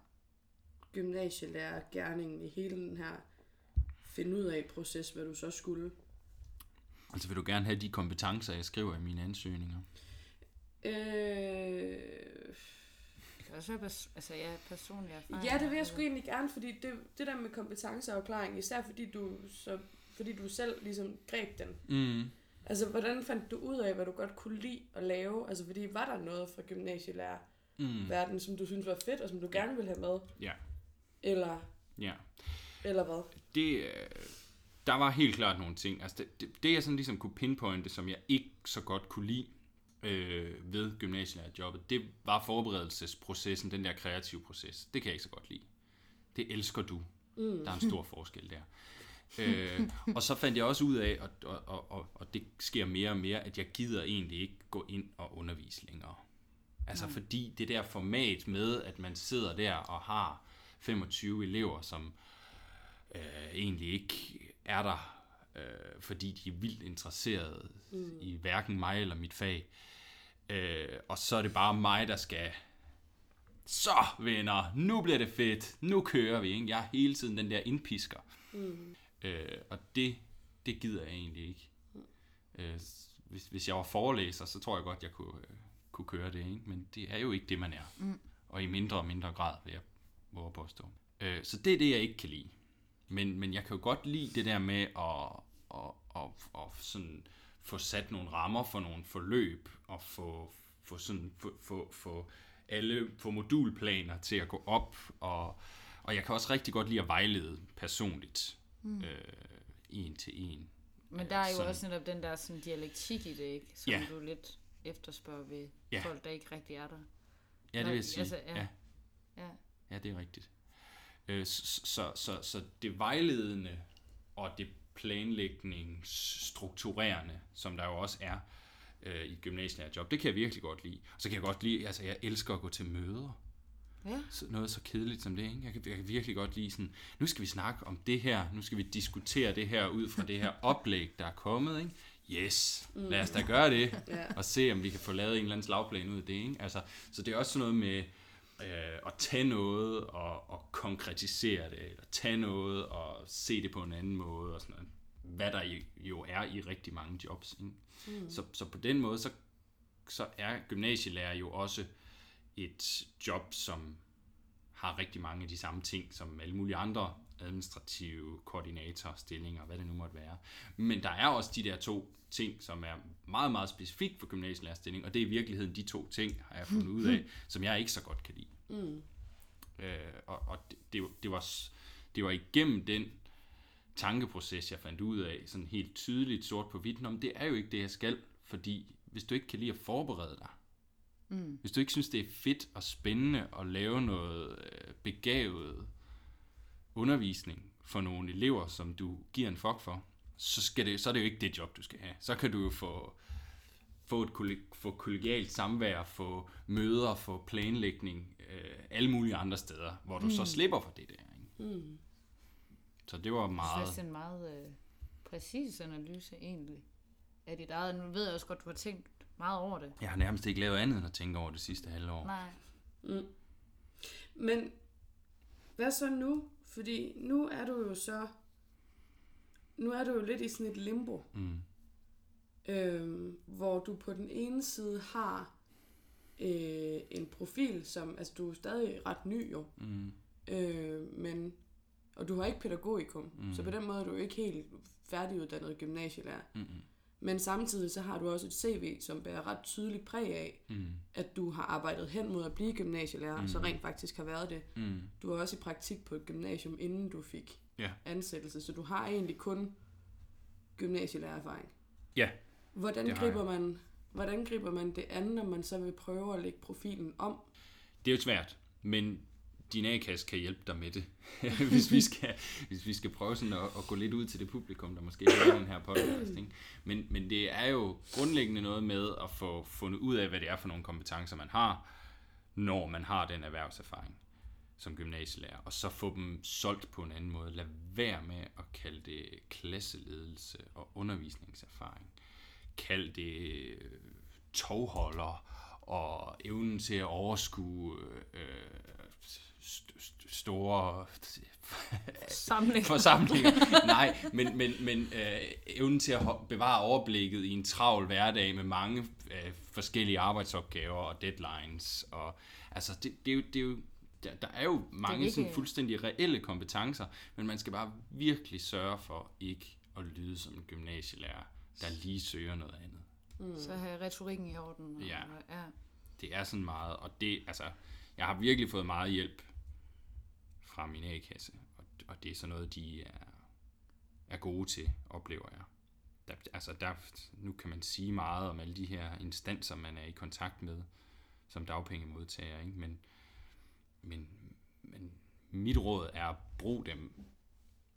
gymnasielærergærningen i hele den her finde ud af proces, hvad du så skulle?
Altså vil du gerne have de kompetencer, jeg skriver i mine ansøgninger?
Øh,
Det kan også være pers- altså, ja, personlig erfaring.
ja, det vil jeg sgu egentlig gerne, fordi det, det der med kompetenceafklaring, især fordi du, så, fordi du selv ligesom greb den.
Mm.
Altså, hvordan fandt du ud af, hvad du godt kunne lide at lave? Altså, fordi var der noget fra gymnasielærer
Mm.
verden, som du synes var fedt, og som du gerne ville have med?
Ja,
Eller,
ja.
eller hvad?
Det, øh, der var helt klart nogle ting. Altså det, det, det jeg sådan ligesom kunne pinpointe, som jeg ikke så godt kunne lide øh, ved gymnasielærerjobbet, det var forberedelsesprocessen, den der kreative proces. Det kan jeg ikke så godt lide. Det elsker du. Mm. Der er en stor forskel der. øh, og så fandt jeg også ud af, og, og, og, og, og det sker mere og mere, at jeg gider egentlig ikke gå ind og undervise længere. Altså Nej. fordi det der format med, at man sidder der og har 25 elever, som øh, egentlig ikke er der, øh, fordi de er vildt interesserede mm. i hverken mig eller mit fag. Øh, og så er det bare mig, der skal så venner, nu bliver det fedt, nu kører vi. Ikke? Jeg er hele tiden den der indpisker. Mm. Øh, og det, det gider jeg egentlig ikke. Øh, hvis, hvis jeg var forelæser, så tror jeg godt, jeg kunne, øh, kunne køre det. Ikke? Men det er jo ikke det, man er. Mm. Og i mindre og mindre grad, vil jeg våge påstå. Øh, så det er det, jeg ikke kan lide. Men, men jeg kan jo godt lide det der med at, at, at, at sådan få sat nogle rammer for nogle forløb, og få, få, sådan, få, få, få alle få modulplaner til at gå op, og, og jeg kan også rigtig godt lide at vejlede personligt, mm. øh, en til en.
Men der er jo
sådan-
også netop den der sådan dialektik i det, ikke? Som
Ja.
du lidt efterspørger ved
Ja.
folk, der ikke rigtig er der.
Ja, det vil jeg sige.
Altså, ja.
ja.
Ja.
Ja, det er rigtigt. Øh, Så, så, så, så det vejledende og det planlægningsstrukturerende, som der jo også er øh, i et gymnasielærerjob, det kan jeg virkelig godt lide. Og så kan jeg godt lide, altså jeg elsker at gå til møder.
Ja.
Så noget så kedeligt som det, ikke? Jeg kan, jeg kan virkelig godt lide sådan, nu skal vi snakke om det her, nu skal vi diskutere det her ud fra det her oplæg, der er kommet, ikke? Yes, lad os da gøre det,
Ja.
og se om vi kan få lavet en eller anden slagplan ud af det, ikke? Altså, så det er også sådan noget med øh, at tage noget og, og konkretisere det, eller tage noget og se det på en anden måde, og sådan noget. Hvad der jo er i rigtig mange jobs, ikke? Mm. Så, så på den måde, så, så er gymnasielærer jo også et job, som har rigtig mange af de samme ting, som alle mulige andre administrative koordinatorstillinger, hvad det nu måtte være. Men der er også de der to ting, som er meget, meget specifikt for gymnasielærerstilling, og det er i virkeligheden de to ting, har jeg fundet ud af, som jeg ikke så godt kan lide.
Mm.
Øh, og og det, det, var- det, var, s- det var igennem den tankeproces, jeg fandt ud af, sådan helt tydeligt sort på hvidt, om det er jo ikke det, jeg skal, fordi hvis du ikke kan lide at forberede dig, mm. hvis du ikke synes, det er fedt og spændende at lave noget øh, begavet undervisning for nogle elever, som du giver en fuck for, så, skal det, så er det jo ikke det job, du skal have. Så kan du jo få, få et kolleg- få kollegialt samvær, få møder, få planlægning, øh, alle mulige andre steder, hvor du mm. så slipper for det der. Ikke?
Mm.
Så det var meget...
det er en meget øh, præcis analyse egentlig af dit eget. Nu ved jeg også godt, du har tænkt meget over det.
Jeg har nærmest ikke lavet andet end at tænke over det sidste halvår.
Nej.
Mm. Men hvad så nu? Fordi nu er du jo så... Nu er du jo lidt i sådan et limbo,
Mm.
øhm, hvor du på den ene side har øh, en profil, som... Altså, du er stadig ret ny jo,
Mm.
øh, men... Og du har ikke pædagogikum, mm. så på den måde er du ikke helt færdiguddannet gymnasielærer.
Mm.
Men samtidig så har du også et CV, som bærer ret tydeligt præg af,
Mm.
at du har arbejdet hen mod at blive gymnasielærer, mm. så rent faktisk har været det.
Mm.
Du var også i praktik på et gymnasium, inden du fik
Ja.
ansættelse, så du har egentlig kun gymnasielærererfaring.
Ja.
Hvordan griber, man, hvordan griber man det an, når man så vil prøve at lægge profilen om?
Det er jo svært, men din A-kasse kan hjælpe dig med det, hvis, vi skal, hvis vi skal prøve sådan at, at gå lidt ud til det publikum, der måske hører den her podcast. Ikke? Men, men det er jo grundlæggende noget med at få fundet ud af, hvad det er for nogle kompetencer, man har, når man har den erhvervserfaring som gymnasielærer, og så få dem solgt på en anden måde. Lad være med at kalde det klasseledelse og undervisningserfaring. Kald det øh, togholder og evnen til at overskue øh, st- st- store
Samling.
forsamlinger. Nej, men, men, men øh, evnen til at bevare overblikket i en travl hverdag med mange øh, forskellige arbejdsopgaver og deadlines. Og, altså, det, det, er jo, det er jo, der, der er jo mange
ikke-
sådan fuldstændig reelle kompetencer, men man skal bare virkelig sørge for ikke at lyde som en gymnasielærer, der lige søger noget andet.
Så have retorikken i orden. Og,
Ja.
ja.
Det er sådan meget, og det, altså, jeg har virkelig fået meget hjælp fra min A-kasse, og, og det er sådan noget, de er, er gode til, oplever jeg. Der, altså, der, nu kan man sige meget om alle de her instanser, man er i kontakt med som dagpengemodtager, ikke? Men, men, men mit råd er at bruge dem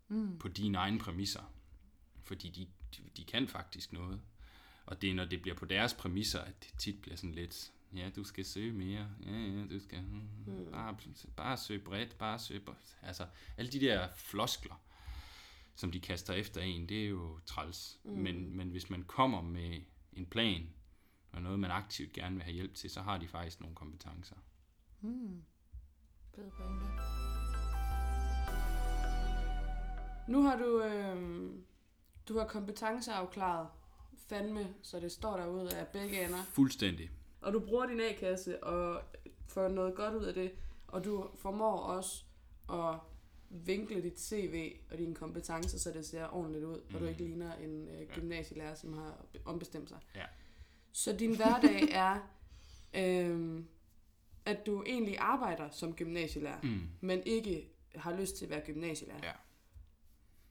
mm. på dine egne præmisser, fordi de, de, de kan faktisk noget. Og det er, når det bliver på deres præmisser, at det tit bliver sådan lidt, ja, du skal søge mere, ja, ja, du skal, mm. bare, bare søge bredt, bare søge bredt. Altså, alle de der floskler, som de kaster efter en, det er jo træls. Mm. Men, men hvis man kommer med en plan, og noget, man aktivt gerne vil have hjælp til, så har de faktisk nogle kompetencer.
Fed pointe.
Nu har du, øh, du har kompetenceafklaret fandme, så det står derude af begge ender.
Fuldstændig.
Og du bruger din A-kasse og får noget godt ud af det. Og du formår også at vinkle dit CV og dine kompetencer, så det ser ordentligt ud, og du ikke ligner en øh, gymnasielærer, som har ombestemt sig.
Ja.
Så din hverdag er, øh, at du egentlig arbejder som gymnasielærer,
Mm.
men ikke har lyst til at være gymnasielærer.
Ja.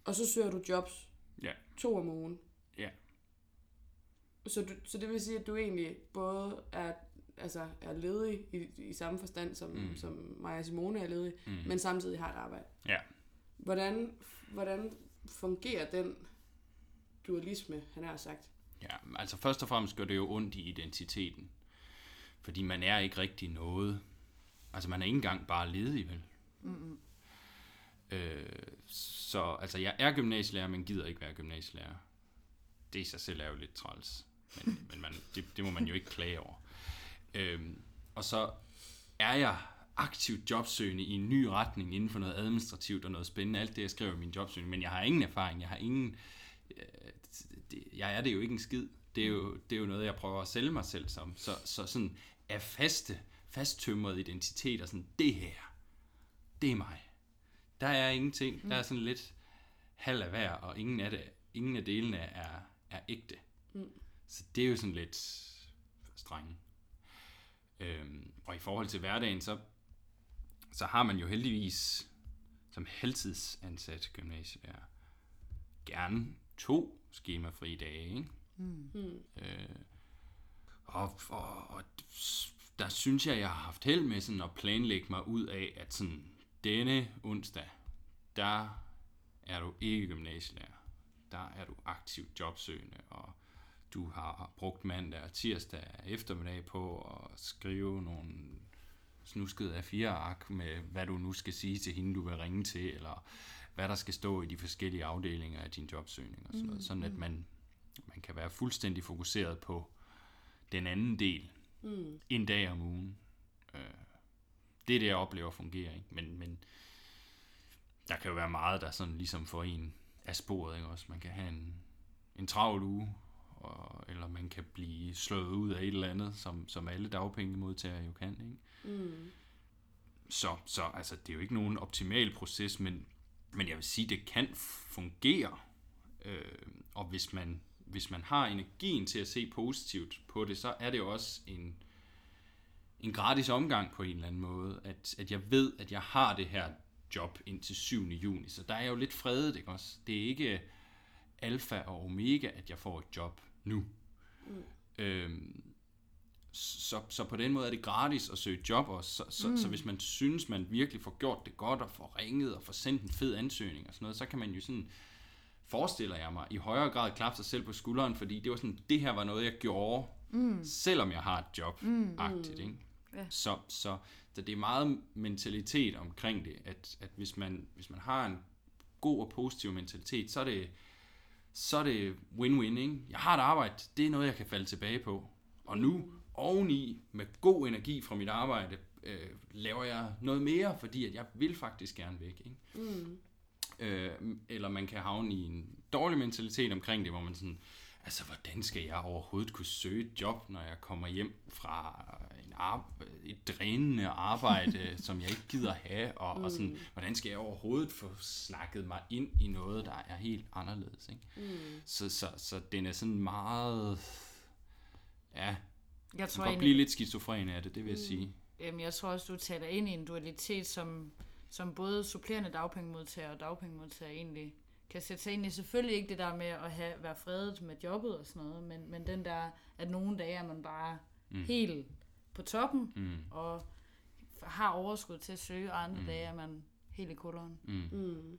Og så søger du jobs
Ja.
to om ugen.
Ja.
Så, du, så det vil sige, at du egentlig både er, altså er ledig i, i samme forstand, som, mm. Som Maja Simone er ledig,
Mm.
men samtidig har et arbejde.
Ja.
Hvordan, hvordan fungerer den dualisme, han har sagt?
Ja, altså først og fremmest gør det jo ondt i identiteten. Fordi man er ikke rigtig noget. Altså man er ikke engang bare ledig, vel? Mm-hmm. Øh, så altså jeg er gymnasielærer, men gider ikke være gymnasielærer. Det i sig selv er jo lidt træls. Men, men man, det, det må man jo ikke klage over. Øhm, og så er jeg aktivt jobsøgende i en ny retning inden for noget administrativt og noget spændende. Alt det, jeg skriver i min jobsøgning. Men jeg har ingen erfaring. Jeg har ingen... Øh, det, jeg er det jo ikke en skid. Det er, jo, det er jo noget, jeg prøver at sælge mig selv som. Så, så sådan er faste, identitet og sådan det her, det er mig. Der er ingenting. Der er sådan lidt halv af hver, og ingen af, det, ingen af delene er, er ægte.
Mm.
Så det er jo sådan lidt strenge. Øhm, og i forhold til hverdagen, så, så har man jo heldigvis som heltidsansat gymnasielærer gerne to skemafri dage, ikke?
Mm.
Øh, og, og, og der synes jeg, jeg har haft held med sådan at planlægge mig ud af, at sådan denne onsdag, der er du ikke gymnasielærer. Der er du aktivt jobsøgende, og du har brugt mandag og tirsdag eftermiddag på at skrive nogle snuskede af fire ark med, hvad du nu skal sige til hende, du vil ringe til, eller hvad der skal stå i de forskellige afdelinger af din jobsøgning og sådan noget, sådan at man, man kan være fuldstændig fokuseret på den anden del
Mm.
en dag om ugen. Øh, det er det, jeg oplever fungerer. Ikke? Men, men der kan jo være meget, der sådan ligesom får en af sporet. Ikke? Også man kan have en, en travl uge, og, eller man kan blive slået ud af et eller andet, som, som alle dagpengemodtagere jo kan. Ikke?
Mm.
Så, så altså, det er jo ikke nogen optimal proces, men, men jeg vil sige, det kan fungere. Øh, og hvis man, hvis man har energien til at se positivt på det, så er det også en, en gratis omgang på en eller anden måde, at, at jeg ved, at jeg har det her job indtil 7. juni, så der er jeg jo lidt fredet, ikke også? Det er ikke alfa og omega, at jeg får et job nu. Mm. Øhm, så, så på den måde er det gratis at søge job også. Så, så, mm. så hvis man synes, man virkelig får gjort det godt, og får ringet, og får sendt en fed ansøgning og sådan noget, så kan man jo sådan, forestiller jeg mig, i højere grad klappe sig selv på skulderen, fordi det var sådan, det her var noget, jeg gjorde, mm. selvom jeg har et job, mm. agtigt, ikke?
Ja.
Så, så, så det er meget mentalitet omkring det, at, at hvis, man, hvis man har en god og positiv mentalitet, så er det, så er det win-win, ikke? Jeg har et arbejde, det er noget, jeg kan falde tilbage på. Og nu, oveni med god energi fra mit arbejde, øh, laver jeg noget mere, fordi at jeg vil faktisk gerne væk. Ikke?
Mm.
Øh, eller man kan havne i en dårlig mentalitet omkring det, hvor man sådan, altså hvordan skal jeg overhovedet kunne søge et job, når jeg kommer hjem fra ar- et drænende arbejde, som jeg ikke gider have, og, og sådan, hvordan skal jeg overhovedet få snakket mig ind i noget, der er helt anderledes. Ikke?
Mm.
Så, så, så den er sådan meget, ja,
Jeg
man
tror,
kan godt
egentlig,
blive lidt skizofren af det, det vil jeg sige.
Jamen, jeg tror også, du taler ind i en dualitet, som, som både supplerende dagpengemodtager og dagpengemodtager egentlig kan sætte sig ind i. Selvfølgelig ikke det der med at have, være fredet med jobbet og sådan noget, men, men den der, at nogle dage er man bare mm. helt på toppen,
Mm,
og har overskud til at søge, og andre mm. dage er man helt i kulderen.
mm,
Mm.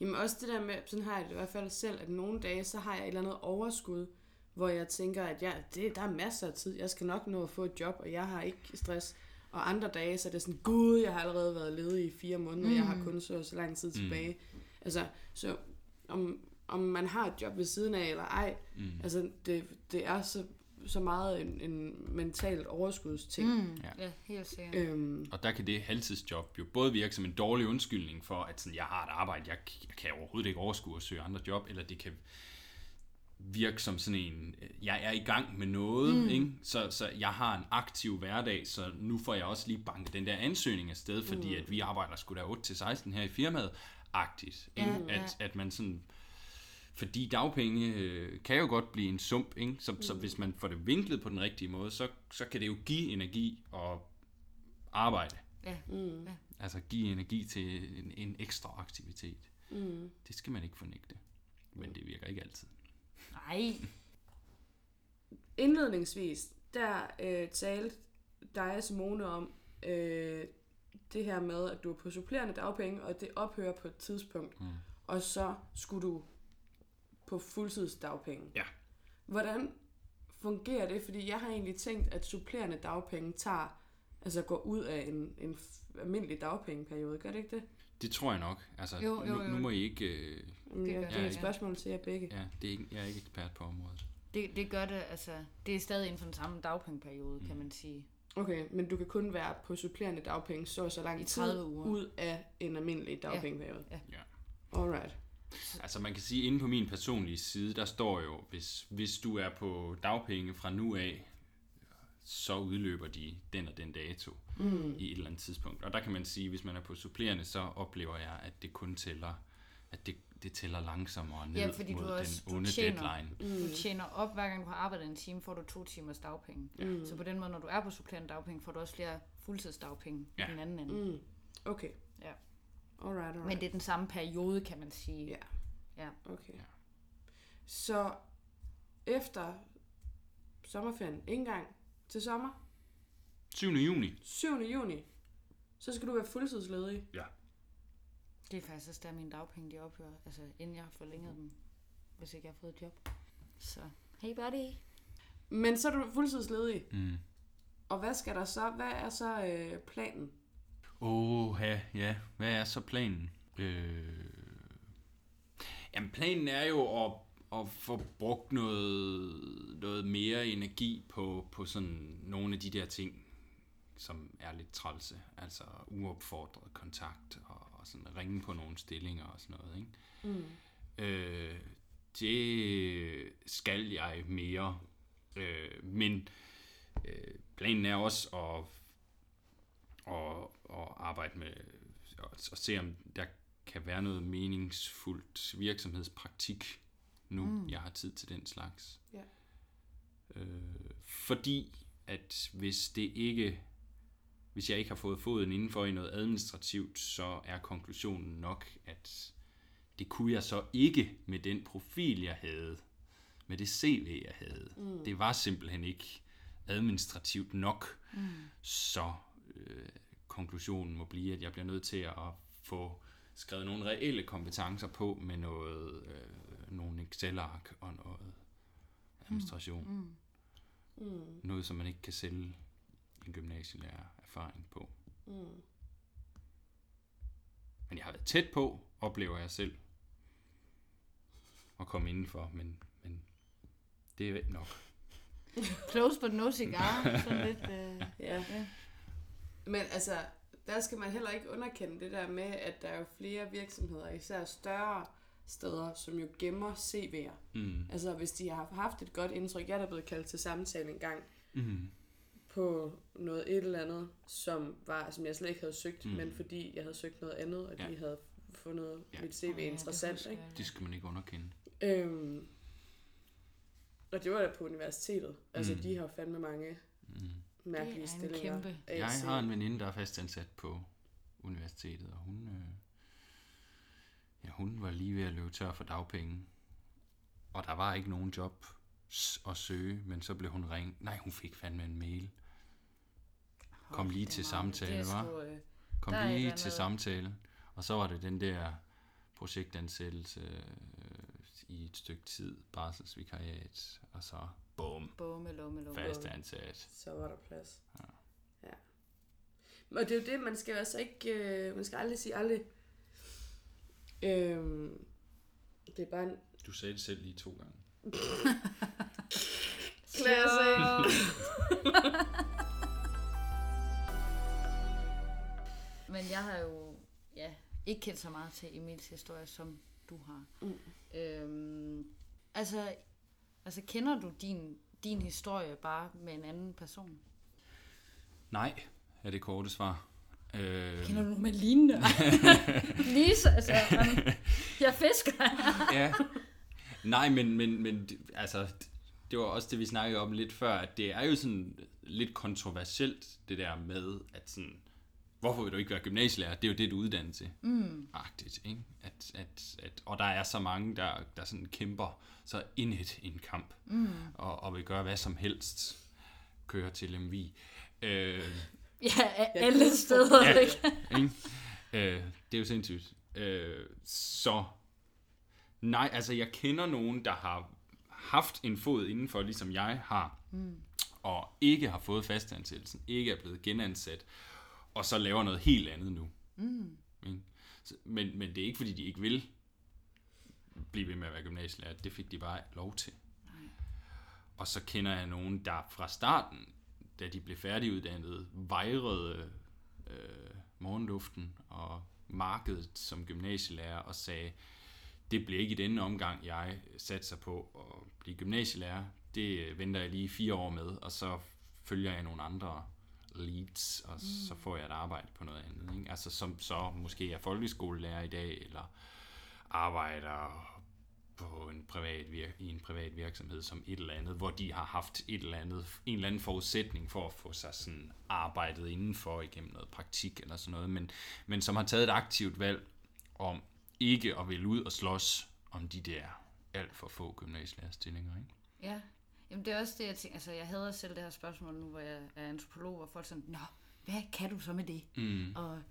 Jamen også det der med, sådan har jeg det i hvert fald selv, at nogle dage, så har jeg et eller andet overskud, hvor jeg tænker, at jeg, det, der er masser af tid, jeg skal nok nå at få et job, og jeg har ikke stress. Og andre dage, så er det sådan, gud, jeg har allerede været ledig i fire måneder, mm. jeg har kun så så lang tid tilbage. Altså, så om, om man har et job ved siden af eller ej,
mm.
altså det, det er så, så meget en, en mentalt overskudsting.
Mm.
Ja.
Ja, helt sikkert.
Øhm,
Og der kan det halvtidsjob jo både virke som en dårlig undskyldning for, at sådan, jeg har et arbejde, jeg, jeg kan overhovedet ikke overskue at søge andre job, eller det kan virke som sådan en, øh, jeg er i gang med noget, mm. ikke? Så, så jeg har en aktiv hverdag, så nu får jeg også lige banket den der ansøgning afsted, fordi mm. at vi arbejder sgu da 8-16 her i firmaet, agtigt. Ikke?
Ja.
At, at man sådan, fordi dagpenge øh, kan jo godt blive en sump, ikke? Så, mm. så hvis man får det vinklet på den rigtige måde, så, så kan det jo give energi og arbejde.
Ja.
mm,
Altså give energi til en, en ekstra aktivitet.
mm.
Det skal man ikke fornægte. Men det virker ikke altid.
Nej.
Indledningsvis, der øh, talte dig og Simone om øh, det her med, at du er på supplerende dagpenge, og det ophører på et tidspunkt.
Mm.
Og så skulle du på fuldtidsdagpenge.
Ja.
Hvordan fungerer det? Fordi jeg har egentlig tænkt, at supplerende dagpenge tager, altså går ud af en, en almindelig dagpengeperiode. Gør det ikke det?
Det tror jeg nok. Altså,
Jo, jo,
nu,
jo.
nu må I ikke... Øh,
Det
ja, det er et
ja.
spørgsmål til jer begge.
ja, det er ikke, jeg er ikke ekspert på området.
Det, det gør det, altså, det er stadig inden for den samme dagpengeperiode, mm. kan man sige.
Okay, men du kan kun være på supplerende dagpenge så og så lang
I
tid
30 uger.
ud af en almindelig dagpengeperiode.
Ja.
Ja.
Alright.
Altså man kan sige, inde på min personlige side, der står jo, hvis, hvis du er på dagpenge fra nu af, så udløber de den og den dato
Mm.
i et eller andet tidspunkt. Og der kan man sige, hvis man er på supplerende, så oplever jeg, at det kun tæller, at det, det tæller langsommere ned
Ja, fordi du
mod
også-
den
du
onde
tjener.
deadline.
Mm. Du tjener op, hver gang du har arbejdet en time, får du to timers dagpenge.
Mm.
Så på den måde, når du er på supplerende dagpenge, får du også flere fuldtidsdagpenge
Ja.
i den anden ende.
Mm. Okay. Alright, alright.
Men det er den samme periode, kan man sige.
Ja.
Ja.
Okay.
Ja.
Så efter sommerferien, ikke engang til sommer,
7. juni.
7. juni, så skal du være fuldtidsledig.
Ja.
Det er faktisk også der, mine dagpenge de ophører. Altså, inden jeg har forlænget dem, hvis ikke jeg har fået et job. Så, hey buddy.
Men så er du fuldtidsledig.
Mm.
Og hvad skal der så? Hvad er så øh, planen?
Åh, ja, ja. Hvad er så planen? Øh... Jamen, planen er jo at, at få brugt noget, noget mere energi på, på sådan nogle af de der ting, som er lidt trælse. Altså uopfordret kontakt og, og sådan ringe på nogle stillinger og sådan noget, ikke?
Mm.
Øh, det skal jeg mere. Øh, men øh, planen er også at, at, at arbejde med at, at se, om der kan være noget meningsfuldt virksomhedspraktik nu, mm. jeg har tid til den slags.
Ja.
Øh, fordi at hvis det ikke hvis jeg ikke har fået foden indenfor i noget administrativt, så er konklusionen nok, at det kunne jeg så ikke med den profil, jeg havde, med det CV, jeg havde. Mm. Det var simpelthen ikke administrativt nok. Mm. Så øh, konklusionen må blive, at jeg bliver nødt til at få skrevet nogle reelle kompetencer på med noget, øh, nogle Excel-ark og noget administration.
Mm.
Mm.
Noget, som man ikke kan sælge en gymnasielærer erfaring på.
Mm.
Men jeg har været tæt på, oplever jeg selv, at komme indenfor, men, men det er nok.
Close but no cigar. Sådan lidt... Øh,
Ja.
ja.
Men altså, der skal man heller ikke underkende det der med, at der er jo flere virksomheder, især større steder, som jo gemmer CV'er.
Mm.
Altså, hvis de har haft et godt indtryk, jeg er da blevet kaldt til samtale en gang
Mm.
på noget et eller andet, som, var, som jeg slet ikke havde søgt,
Mm.
men fordi jeg havde søgt noget andet, og
Ja.
de havde fundet
Ja.
mit CV
Åh, ja, det
interessant.
husker
ikke?
Det skal man ikke underkende.
Øhm, og det var da på universitetet. Altså,
Mm.
de har jo fandme mange
Mm.
Mærkelige
Det er en
stillinger.
kæmpe.
Jeg har en veninde, der er fastansat på universitetet, og hun, øh, ja, hun var lige ved at løbe tør for dagpenge. Og der var ikke nogen job at søge, men så blev hun ringet. Nej, hun fik fandme en mail. Kom lige til samtale,
sgu, øh,
Kom lige til samtale. Og så var det den der projektansættelse øh, i et stykke tid, barselsvikariat, og så bum,
Bomme, lomme, lomme.
fastansat.
Så var der plads.
Ja.
ja. Og det er jo det, man skal altså ikke, øh, man skal aldrig sige aldrig. Øhm, det er bare en
Du sagde det selv lige to gange.
Classic.
Men jeg har jo ja, ikke kendt så meget til Emils historie, som du har.
Mm.
Øhm, altså, altså, kender du din, din historie bare med en anden person?
Nej, er det korte svar. Øh,
Kender du nogen med lignende? Lise, altså, man, jeg fisker.
ja. Nej, men, men, men det- altså, det var også det, vi snakkede om lidt før, at det er jo sådan lidt kontroversielt, det der med, at sådan, hvorfor vil du ikke være gymnasielærer? Det er jo det, du er uddannet til. Mm. Agtigt, ikke? At, at, at, og der er så mange, der, der sådan kæmper så indet i en kamp, mm. og, og vil gøre hvad som helst. Køre til MV. Øh,
ja, alle steder,
Ja.
ikke?
ikke? Øh, det er jo sindssygt. Øh, så nej, altså jeg kender nogen, der har haft en fod indenfor, ligesom jeg har, mm. og ikke har fået fastansættelsen, ikke er blevet genansat, og så laver noget helt andet nu. Mm. Men, men det er ikke, fordi de ikke vil blive ved med at være gymnasielærer. Det fik de bare lov til. Og så kender jeg nogen, der fra starten, da de blev færdiguddannet, vejrede øh, morgenluften og markedet som gymnasielærer og sagde, det bliver ikke i denne omgang, jeg satser på at blive gymnasielærer. Det venter jeg lige fire år med, og så følger jeg nogle andre leads, og mm. så får jeg et arbejde på noget andet. Ikke? Altså som så måske er folkeskolelærer i dag, eller arbejder på en privat vir- i en privat virksomhed som et eller andet, hvor de har haft et eller andet, en eller anden forudsætning for at få sig sådan arbejdet indenfor igennem noget praktik eller sådan noget, men, men som har taget et aktivt valg om ikke at ville ud og slås om de der alt for få gymnasielærerstillinger. Ikke?
Ja, Jamen det er også det, jeg tænker. Altså, jeg hader selv det her spørgsmål nu, hvor jeg er antropolog, hvor folk sådan, Nå, hvad kan du så med det?
Mm.
Og,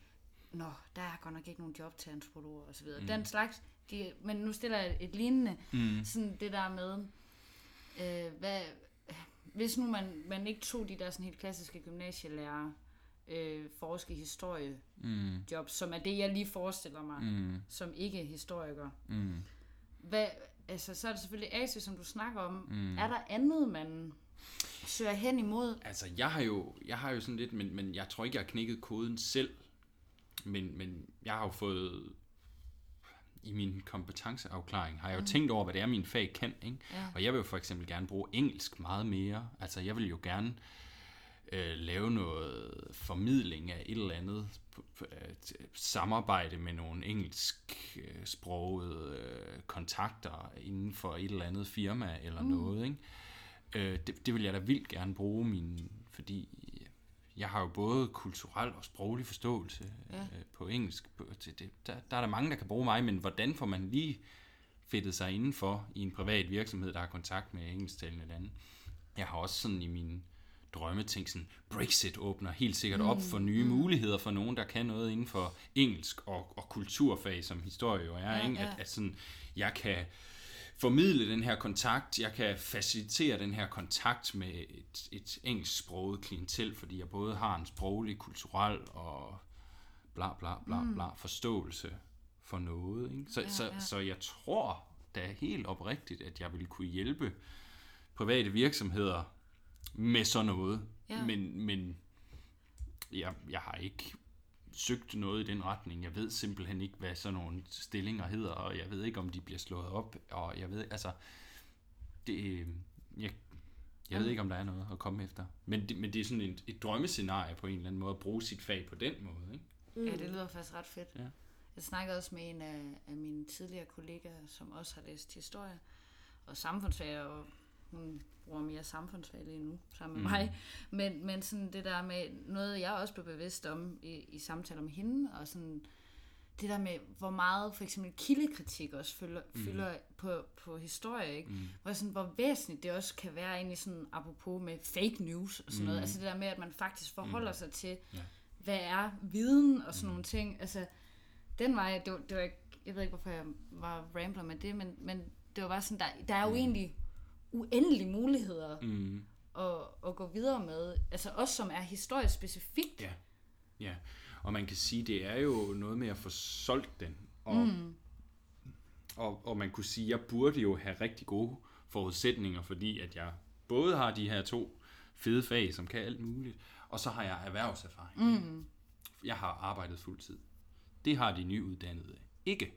Nå, der er godt nok ikke nogen job til antropologer og så videre. Mm. Den slags, de, men nu stiller jeg et lignende,
Mm.
sådan det der med, øh, hvad, hvis nu man, man ikke tog de der sådan helt klassiske gymnasielærer, øh, forske historie
Mm.
job, som er det, jeg lige forestiller mig,
Mm.
som ikke historiker.
Mm.
Hvad, altså, så er det selvfølgelig ASI, som du snakker om. Mm. Er der andet, man søger hen imod?
Altså, jeg har jo, jeg har jo sådan lidt, men, men jeg tror ikke, jeg har knækket koden selv. Men, men jeg har jo fået, i min kompetenceafklaring, har jeg jo mm. tænkt over, hvad det er, min fag kan. Ikke?
Ja.
Og jeg vil jo for eksempel gerne bruge engelsk meget mere. Altså, jeg vil jo gerne øh, lave noget formidling af et eller andet øh, samarbejde med nogle engelsksprogede øh, kontakter inden for et eller andet firma eller mm. noget. Ikke? Øh, det, det vil jeg da vildt gerne bruge, min, fordi jeg har jo både kulturel og sproglig forståelse
Ja.
øh, på engelsk. På, til det, der, der er der mange, der kan bruge mig, men hvordan får man lige fedtet sig indenfor i en privat virksomhed, der har kontakt med engelsktalende lande? Jeg har også sådan i min drømme tænkt sådan, Brexit åbner helt sikkert op for nye mm. muligheder for nogen, der kan noget inden for engelsk og, og kulturfag, som historie jo er,
Ja,
ikke? At, at sådan, jeg kan formidle den her kontakt, jeg kan facilitere den her kontakt med et, et engelsksproget klientel, fordi jeg både har en sproglig, kulturel og bla bla bla bla forståelse for noget. Ikke? Så,
Ja,
så,
ja.
så jeg tror da helt oprigtigt, at jeg vil kunne hjælpe private virksomheder med sådan noget.
Ja.
Men, men jeg, jeg har ikke søgt noget i den retning. Jeg ved simpelthen ikke, hvad sådan nogle stillinger hedder, og jeg ved ikke, om de bliver slået op, og jeg ved, altså, det, jeg, jeg ved ikke, om der er noget at komme efter. Men det, men det er sådan et, et drømmescenarie på en eller anden måde, at bruge sit fag på den måde, ikke?
Mm. Ja, det lyder faktisk ret fedt.
Ja.
Jeg snakkede også med en af, af mine tidligere kollegaer, som også har læst historie og samfundsfag, og hun bruger mere samfundsfag lige nu sammen med mm. mig. Men, men sådan det der med noget, jeg også blev bevidst om i, i samtaler med hende, og sådan det der med, hvor meget for eksempel kildekritik også fylder, mm. fylder på, på historie, ikke? Mm. Hvor, sådan, hvor væsentligt det også kan være egentlig sådan, apropos med fake news og sådan mm. noget. Altså det der med, at man faktisk forholder mm. sig til,
Ja.
hvad er viden og sådan nogle ting. Altså, den vej, det var, det var ikke, jeg ved ikke, hvorfor jeg var rambler med det, men, men det var bare sådan, der, der er jo egentlig uendelige muligheder
Mm.
at, at gå videre med. Altså også som er historisk specifikt.
Ja, ja. Og man kan sige, det er jo noget med at få solgt den. Og, mm. og, og man kunne sige, jeg burde jo have rigtig gode forudsætninger, fordi at jeg både har de her to fede fag, som kan alt muligt, og så har jeg erhvervserfaring. Mm. Jeg har arbejdet fuldtid. Det har de nyuddannede ikke.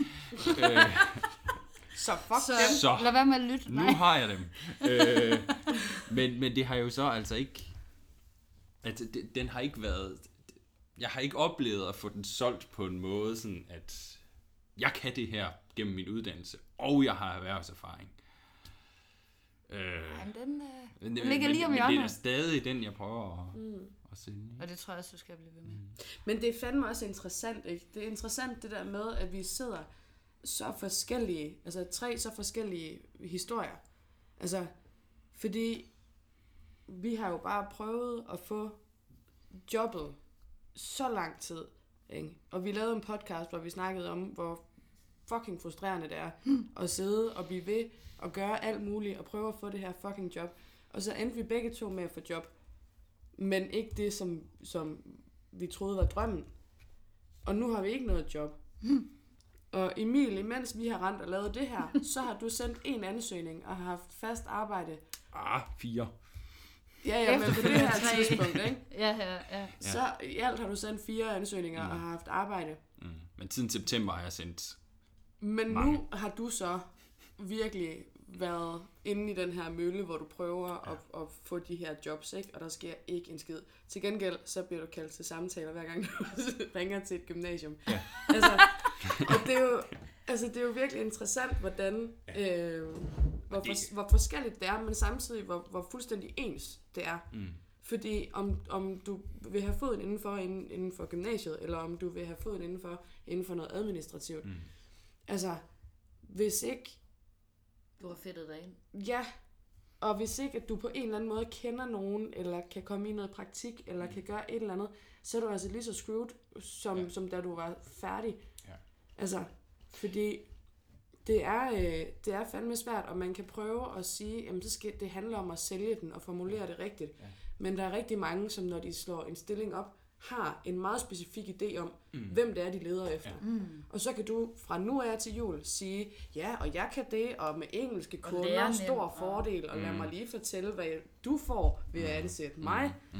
øh,
Så fuck
Så,
dem.
Så.
lad være med at lytte.
nu
Nej.
har jeg dem. øh, men, men det har jo så altså ikke... Altså, det, den har ikke været... Jeg har ikke oplevet at få den solgt på en måde, sådan at jeg kan det her gennem min uddannelse, og jeg har erhvervserfaring. Øh,
Jamen, den, øh,
men,
den ligger lige om
men, men det er
hjørnet.
stadig den, jeg prøver at, mm. at sende. ikke?
Og det tror jeg også, du skal blive ved med.
Men det er fandme også interessant, ikke? Det er interessant det der med, at vi sidder så forskellige, altså tre så forskellige historier. Altså, fordi vi har jo bare prøvet at få jobbet så lang tid, ikke? Og vi lavede en podcast, hvor vi snakkede om, hvor fucking frustrerende det er at sidde og blive ved og gøre alt muligt og prøve at få det her fucking job. Og så endte vi begge to med at få job. Men ikke det, som, som vi troede var drømmen. Og nu har vi ikke noget job. Og Emil, imens vi har rent og lavet det her, så har du sendt en ansøgning og har haft fast arbejde.
Ah, fire.
Ja, ja, men på det her
Tre.
tidspunkt, ikke?
Ja, ja, ja.
Så i alt har du sendt fire ansøgninger og har haft arbejde.
Mm. Men siden september har jeg sendt...
Men
Mange.
nu har du så virkelig været inde i den her mølle, hvor du prøver ja. at, at få de her jobs, ikke? og der sker ikke en skid. Til gengæld, så bliver du kaldt til samtaler, hver gang du ringer til et gymnasium.
Ja.
Altså, og det er jo, altså, det er jo virkelig interessant, hvordan, øh, hvor, for, hvor forskelligt det er, men samtidig, hvor, hvor fuldstændig ens det er.
Mm.
Fordi om, om du vil have foden indenfor inden, inden for gymnasiet, eller om du vil have foden indenfor inden for noget administrativt.
Mm.
Altså, hvis ikke,
Du har fedtet dig ind.
ja, og hvis ikke, at du på en eller anden måde kender nogen, eller kan komme i noget praktik, eller kan gøre et eller andet, så er du altså lige så screwed, som,
Ja.
som da du var færdig.
Ja.
Altså, fordi det er, øh, det er fandme svært, og man kan prøve at sige, at det, skal, det handler om at sælge den og formulere det rigtigt.
Ja.
Men der er rigtig mange, som når de slår en stilling op, har en meget specifik idé om, mm. hvem det er, de leder efter.
Ja.
Mm.
Og så kan du fra nu af til jul sige, ja, og jeg kan det, og med engelske
Og
kunder, stor
og-
fordel, og lad
Mm.
mig lige fortælle, hvad du får ved at ansætte mig.
Mm.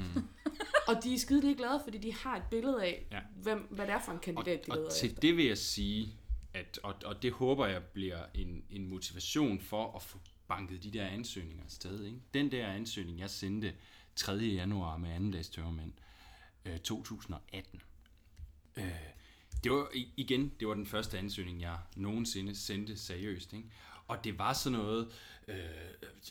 Og de er skide glade, fordi de har et billede af,
Ja.
hvem, hvad det er for en
Og,
kandidat, de leder
og til
efter.
det vil jeg sige, at, og, og det håber jeg bliver en, en motivation for at få banket de der ansøgninger afsted. Ikke? Den der ansøgning, jeg sendte 3. januar med anden dags tørmænd, øh, 2018. Øh, det var igen, det var den første ansøgning, jeg nogensinde sendte seriøst. Ikke? Og det var sådan noget, øh,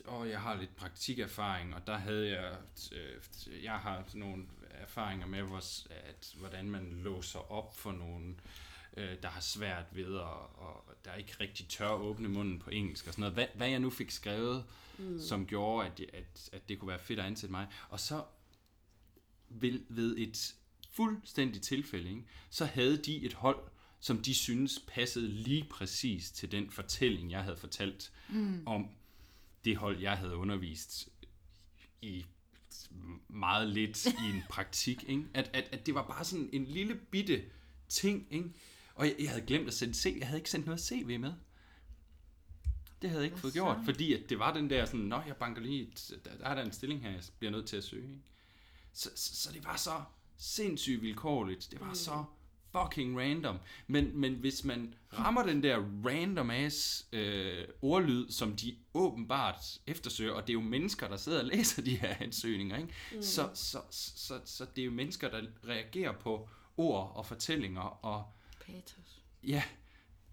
åh, jeg har lidt praktikerfaring, og der havde jeg, øh, jeg har nogle erfaringer med, hvor, at, hvordan man låser op for nogle, øh, der har svært ved, at, og der ikke rigtig tør at åbne munden på engelsk og sådan noget. Hvad, hvad jeg nu fik skrevet, mm. som gjorde, at, at, at det kunne være fedt at ansætte mig. Og så ved, ved et fuldstændigt tilfælde, ikke, så havde de et hold, som de synes passede lige præcis til den fortælling, jeg havde fortalt mm. om det hold, jeg havde undervist i meget lidt i en praktik. Ikke? At, at, at det var bare sådan en lille bitte ting. Ikke? Og jeg, jeg havde glemt at sende C. Jeg havde ikke sendt noget CV med. Det havde jeg ikke
Hvad
fået
så?
gjort, fordi at det var den der sådan, nå, jeg banker lige, et, der, der er der en stilling her, jeg bliver nødt til at søge. Ikke? Så, så, så det var så sindssygt vilkårligt. Det var mm. så fucking random. Men, men hvis man rammer den der random ass øh, ordlyd, som de åbenbart eftersøger, og det er jo mennesker, der sidder og læser de her ansøgninger, ikke? Mm. Så, så, så, så, det er jo mennesker, der reagerer på ord og fortællinger og
Patos.
ja,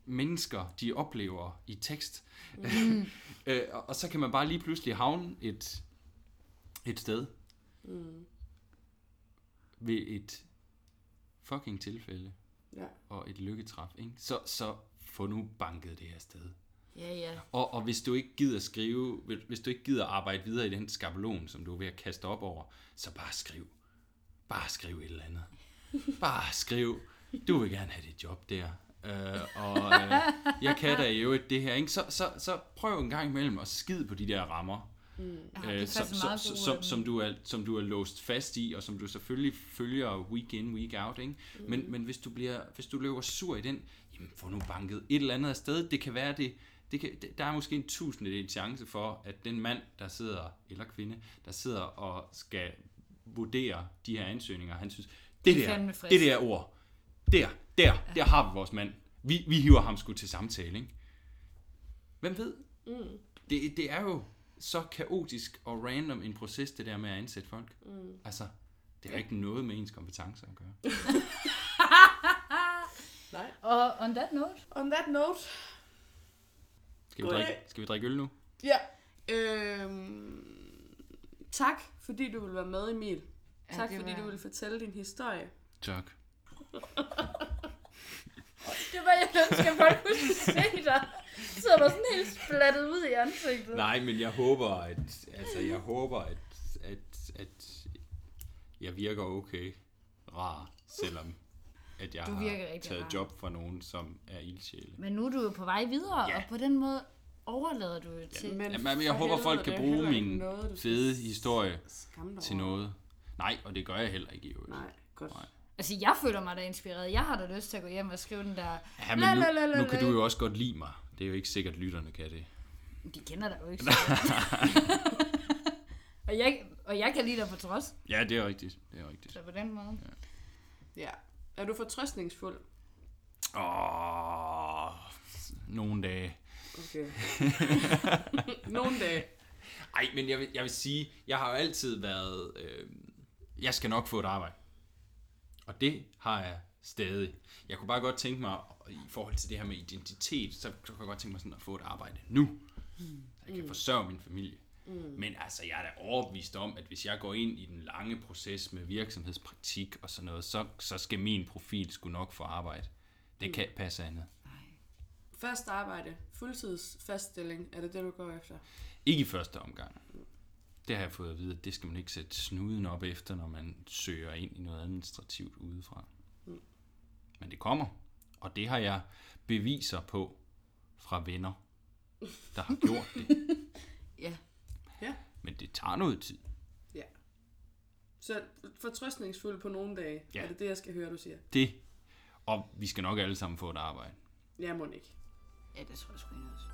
mennesker, de oplever i tekst. Mm. øh, og, og så kan man bare lige pludselig havne et, et sted
Mm.
Ved et fucking tilfælde
Ja.
og et lykketræf. Ikke? Så, så få nu banket det her sted.
Ja, ja.
Og, og hvis du ikke gider skrive, hvis- du ikke gider arbejde videre i den skabelon, som du er ved at kaste op over, så bare skriv. Bare skriv et eller andet. Bare skriv. Du vil gerne have dit job der. Øh, og øh, jeg kan da i øvrigt det her. Ikke? Så, så, så prøv en gang imellem at skide på de der rammer.
Er
øh, som, som, som,
god,
som, som, du er, som du er låst fast i, og som du selvfølgelig følger week in, week out. Ikke? Men, men hvis, du bliver, hvis du løber sur i den, jamen få nu banket et eller andet sted. Det kan være det, det kan, der er måske en tusindedel chance for, at den mand, der sidder, eller kvinde, der sidder og skal vurdere de her ansøgninger, han synes, det
Det er
der,
fandme frisk.
det der ord, der, der, der har vi vores mand. Vi, vi hiver ham sgu til samtale, ikke? Hvem ved?
Mm.
Det, det er jo så kaotisk og random en proces, det der med at ansætte folk. Mm. Altså, det har ikke noget med ens kompetencer at gøre.
Nej.
Og on that note,
On that note.
Skal vi drikke, skal vi drikke øl nu?
Ja. Øhm, tak, fordi du vil være med, Emil.
Ja,
tak, fordi
var-
du vil fortælle din historie.
Tak.
det var jeg ønsker, at folk kunne se dig. Så er der sådan helt splattet ud i ansigtet.
Nej, men jeg håber, at, altså, jeg håber, at, at, at jeg virker okay rar, selvom at jeg
Du
har taget
rar.
job fra nogen, som er ildsjæle.
Men nu er du jo på vej videre,
Ja.
og på den måde overlader du jo til...
Men
Jamen, jeg
for
håber, folk kan bruge min
noget,
fede historie til noget. Nej, og det gør jeg heller ikke i øvrigt.
Nej, godt.
Nej.
Altså, jeg føler mig da inspireret. Jeg har da lyst til at gå hjem og skrive den der...
Ja, men nu, nu kan du jo også godt lide mig. Det er jo ikke sikkert, at lytterne kan det.
De kender dig jo ikke. og, jeg, og jeg kan lide dig på trods.
Ja, det er rigtigt. Det er rigtigt.
Så på den måde.
Ja. Er du fortrøstningsfuld?
Åh, nogle dage.
Okay. Nogle dage.
Ej, men jeg vil, jeg vil sige, jeg har jo altid været, øh, jeg skal nok få et arbejde. Og det har jeg stadig. Jeg kunne bare godt tænke mig, i forhold til det her med identitet, så kunne jeg godt tænke mig sådan at få et arbejde nu. Så jeg kan forsørge min familie. Men altså, jeg er da overbevist om, at hvis jeg går ind i den lange proces med virksomhedspraktik og sådan noget, så, så skal min profil skulle nok få arbejde. Det kan passe andet.
Fast arbejde. Fuldtids faststilling. Er det det, du går efter?
Ikke i første omgang. Det har jeg fået at vide, at det skal man ikke sætte snuden op efter, når man søger ind i noget administrativt udefra. Men det kommer, og det har jeg beviser på fra venner, der har gjort det.
Ja.
Ja.
Men det tager noget tid.
Ja. Så fortrøstningsfuld på nogle dage.
Ja.
Er det det, jeg skal høre, du siger?
Det, og vi skal nok alle sammen få et arbejde.
Jeg må ikke.
Ja, det tror jeg sgu også.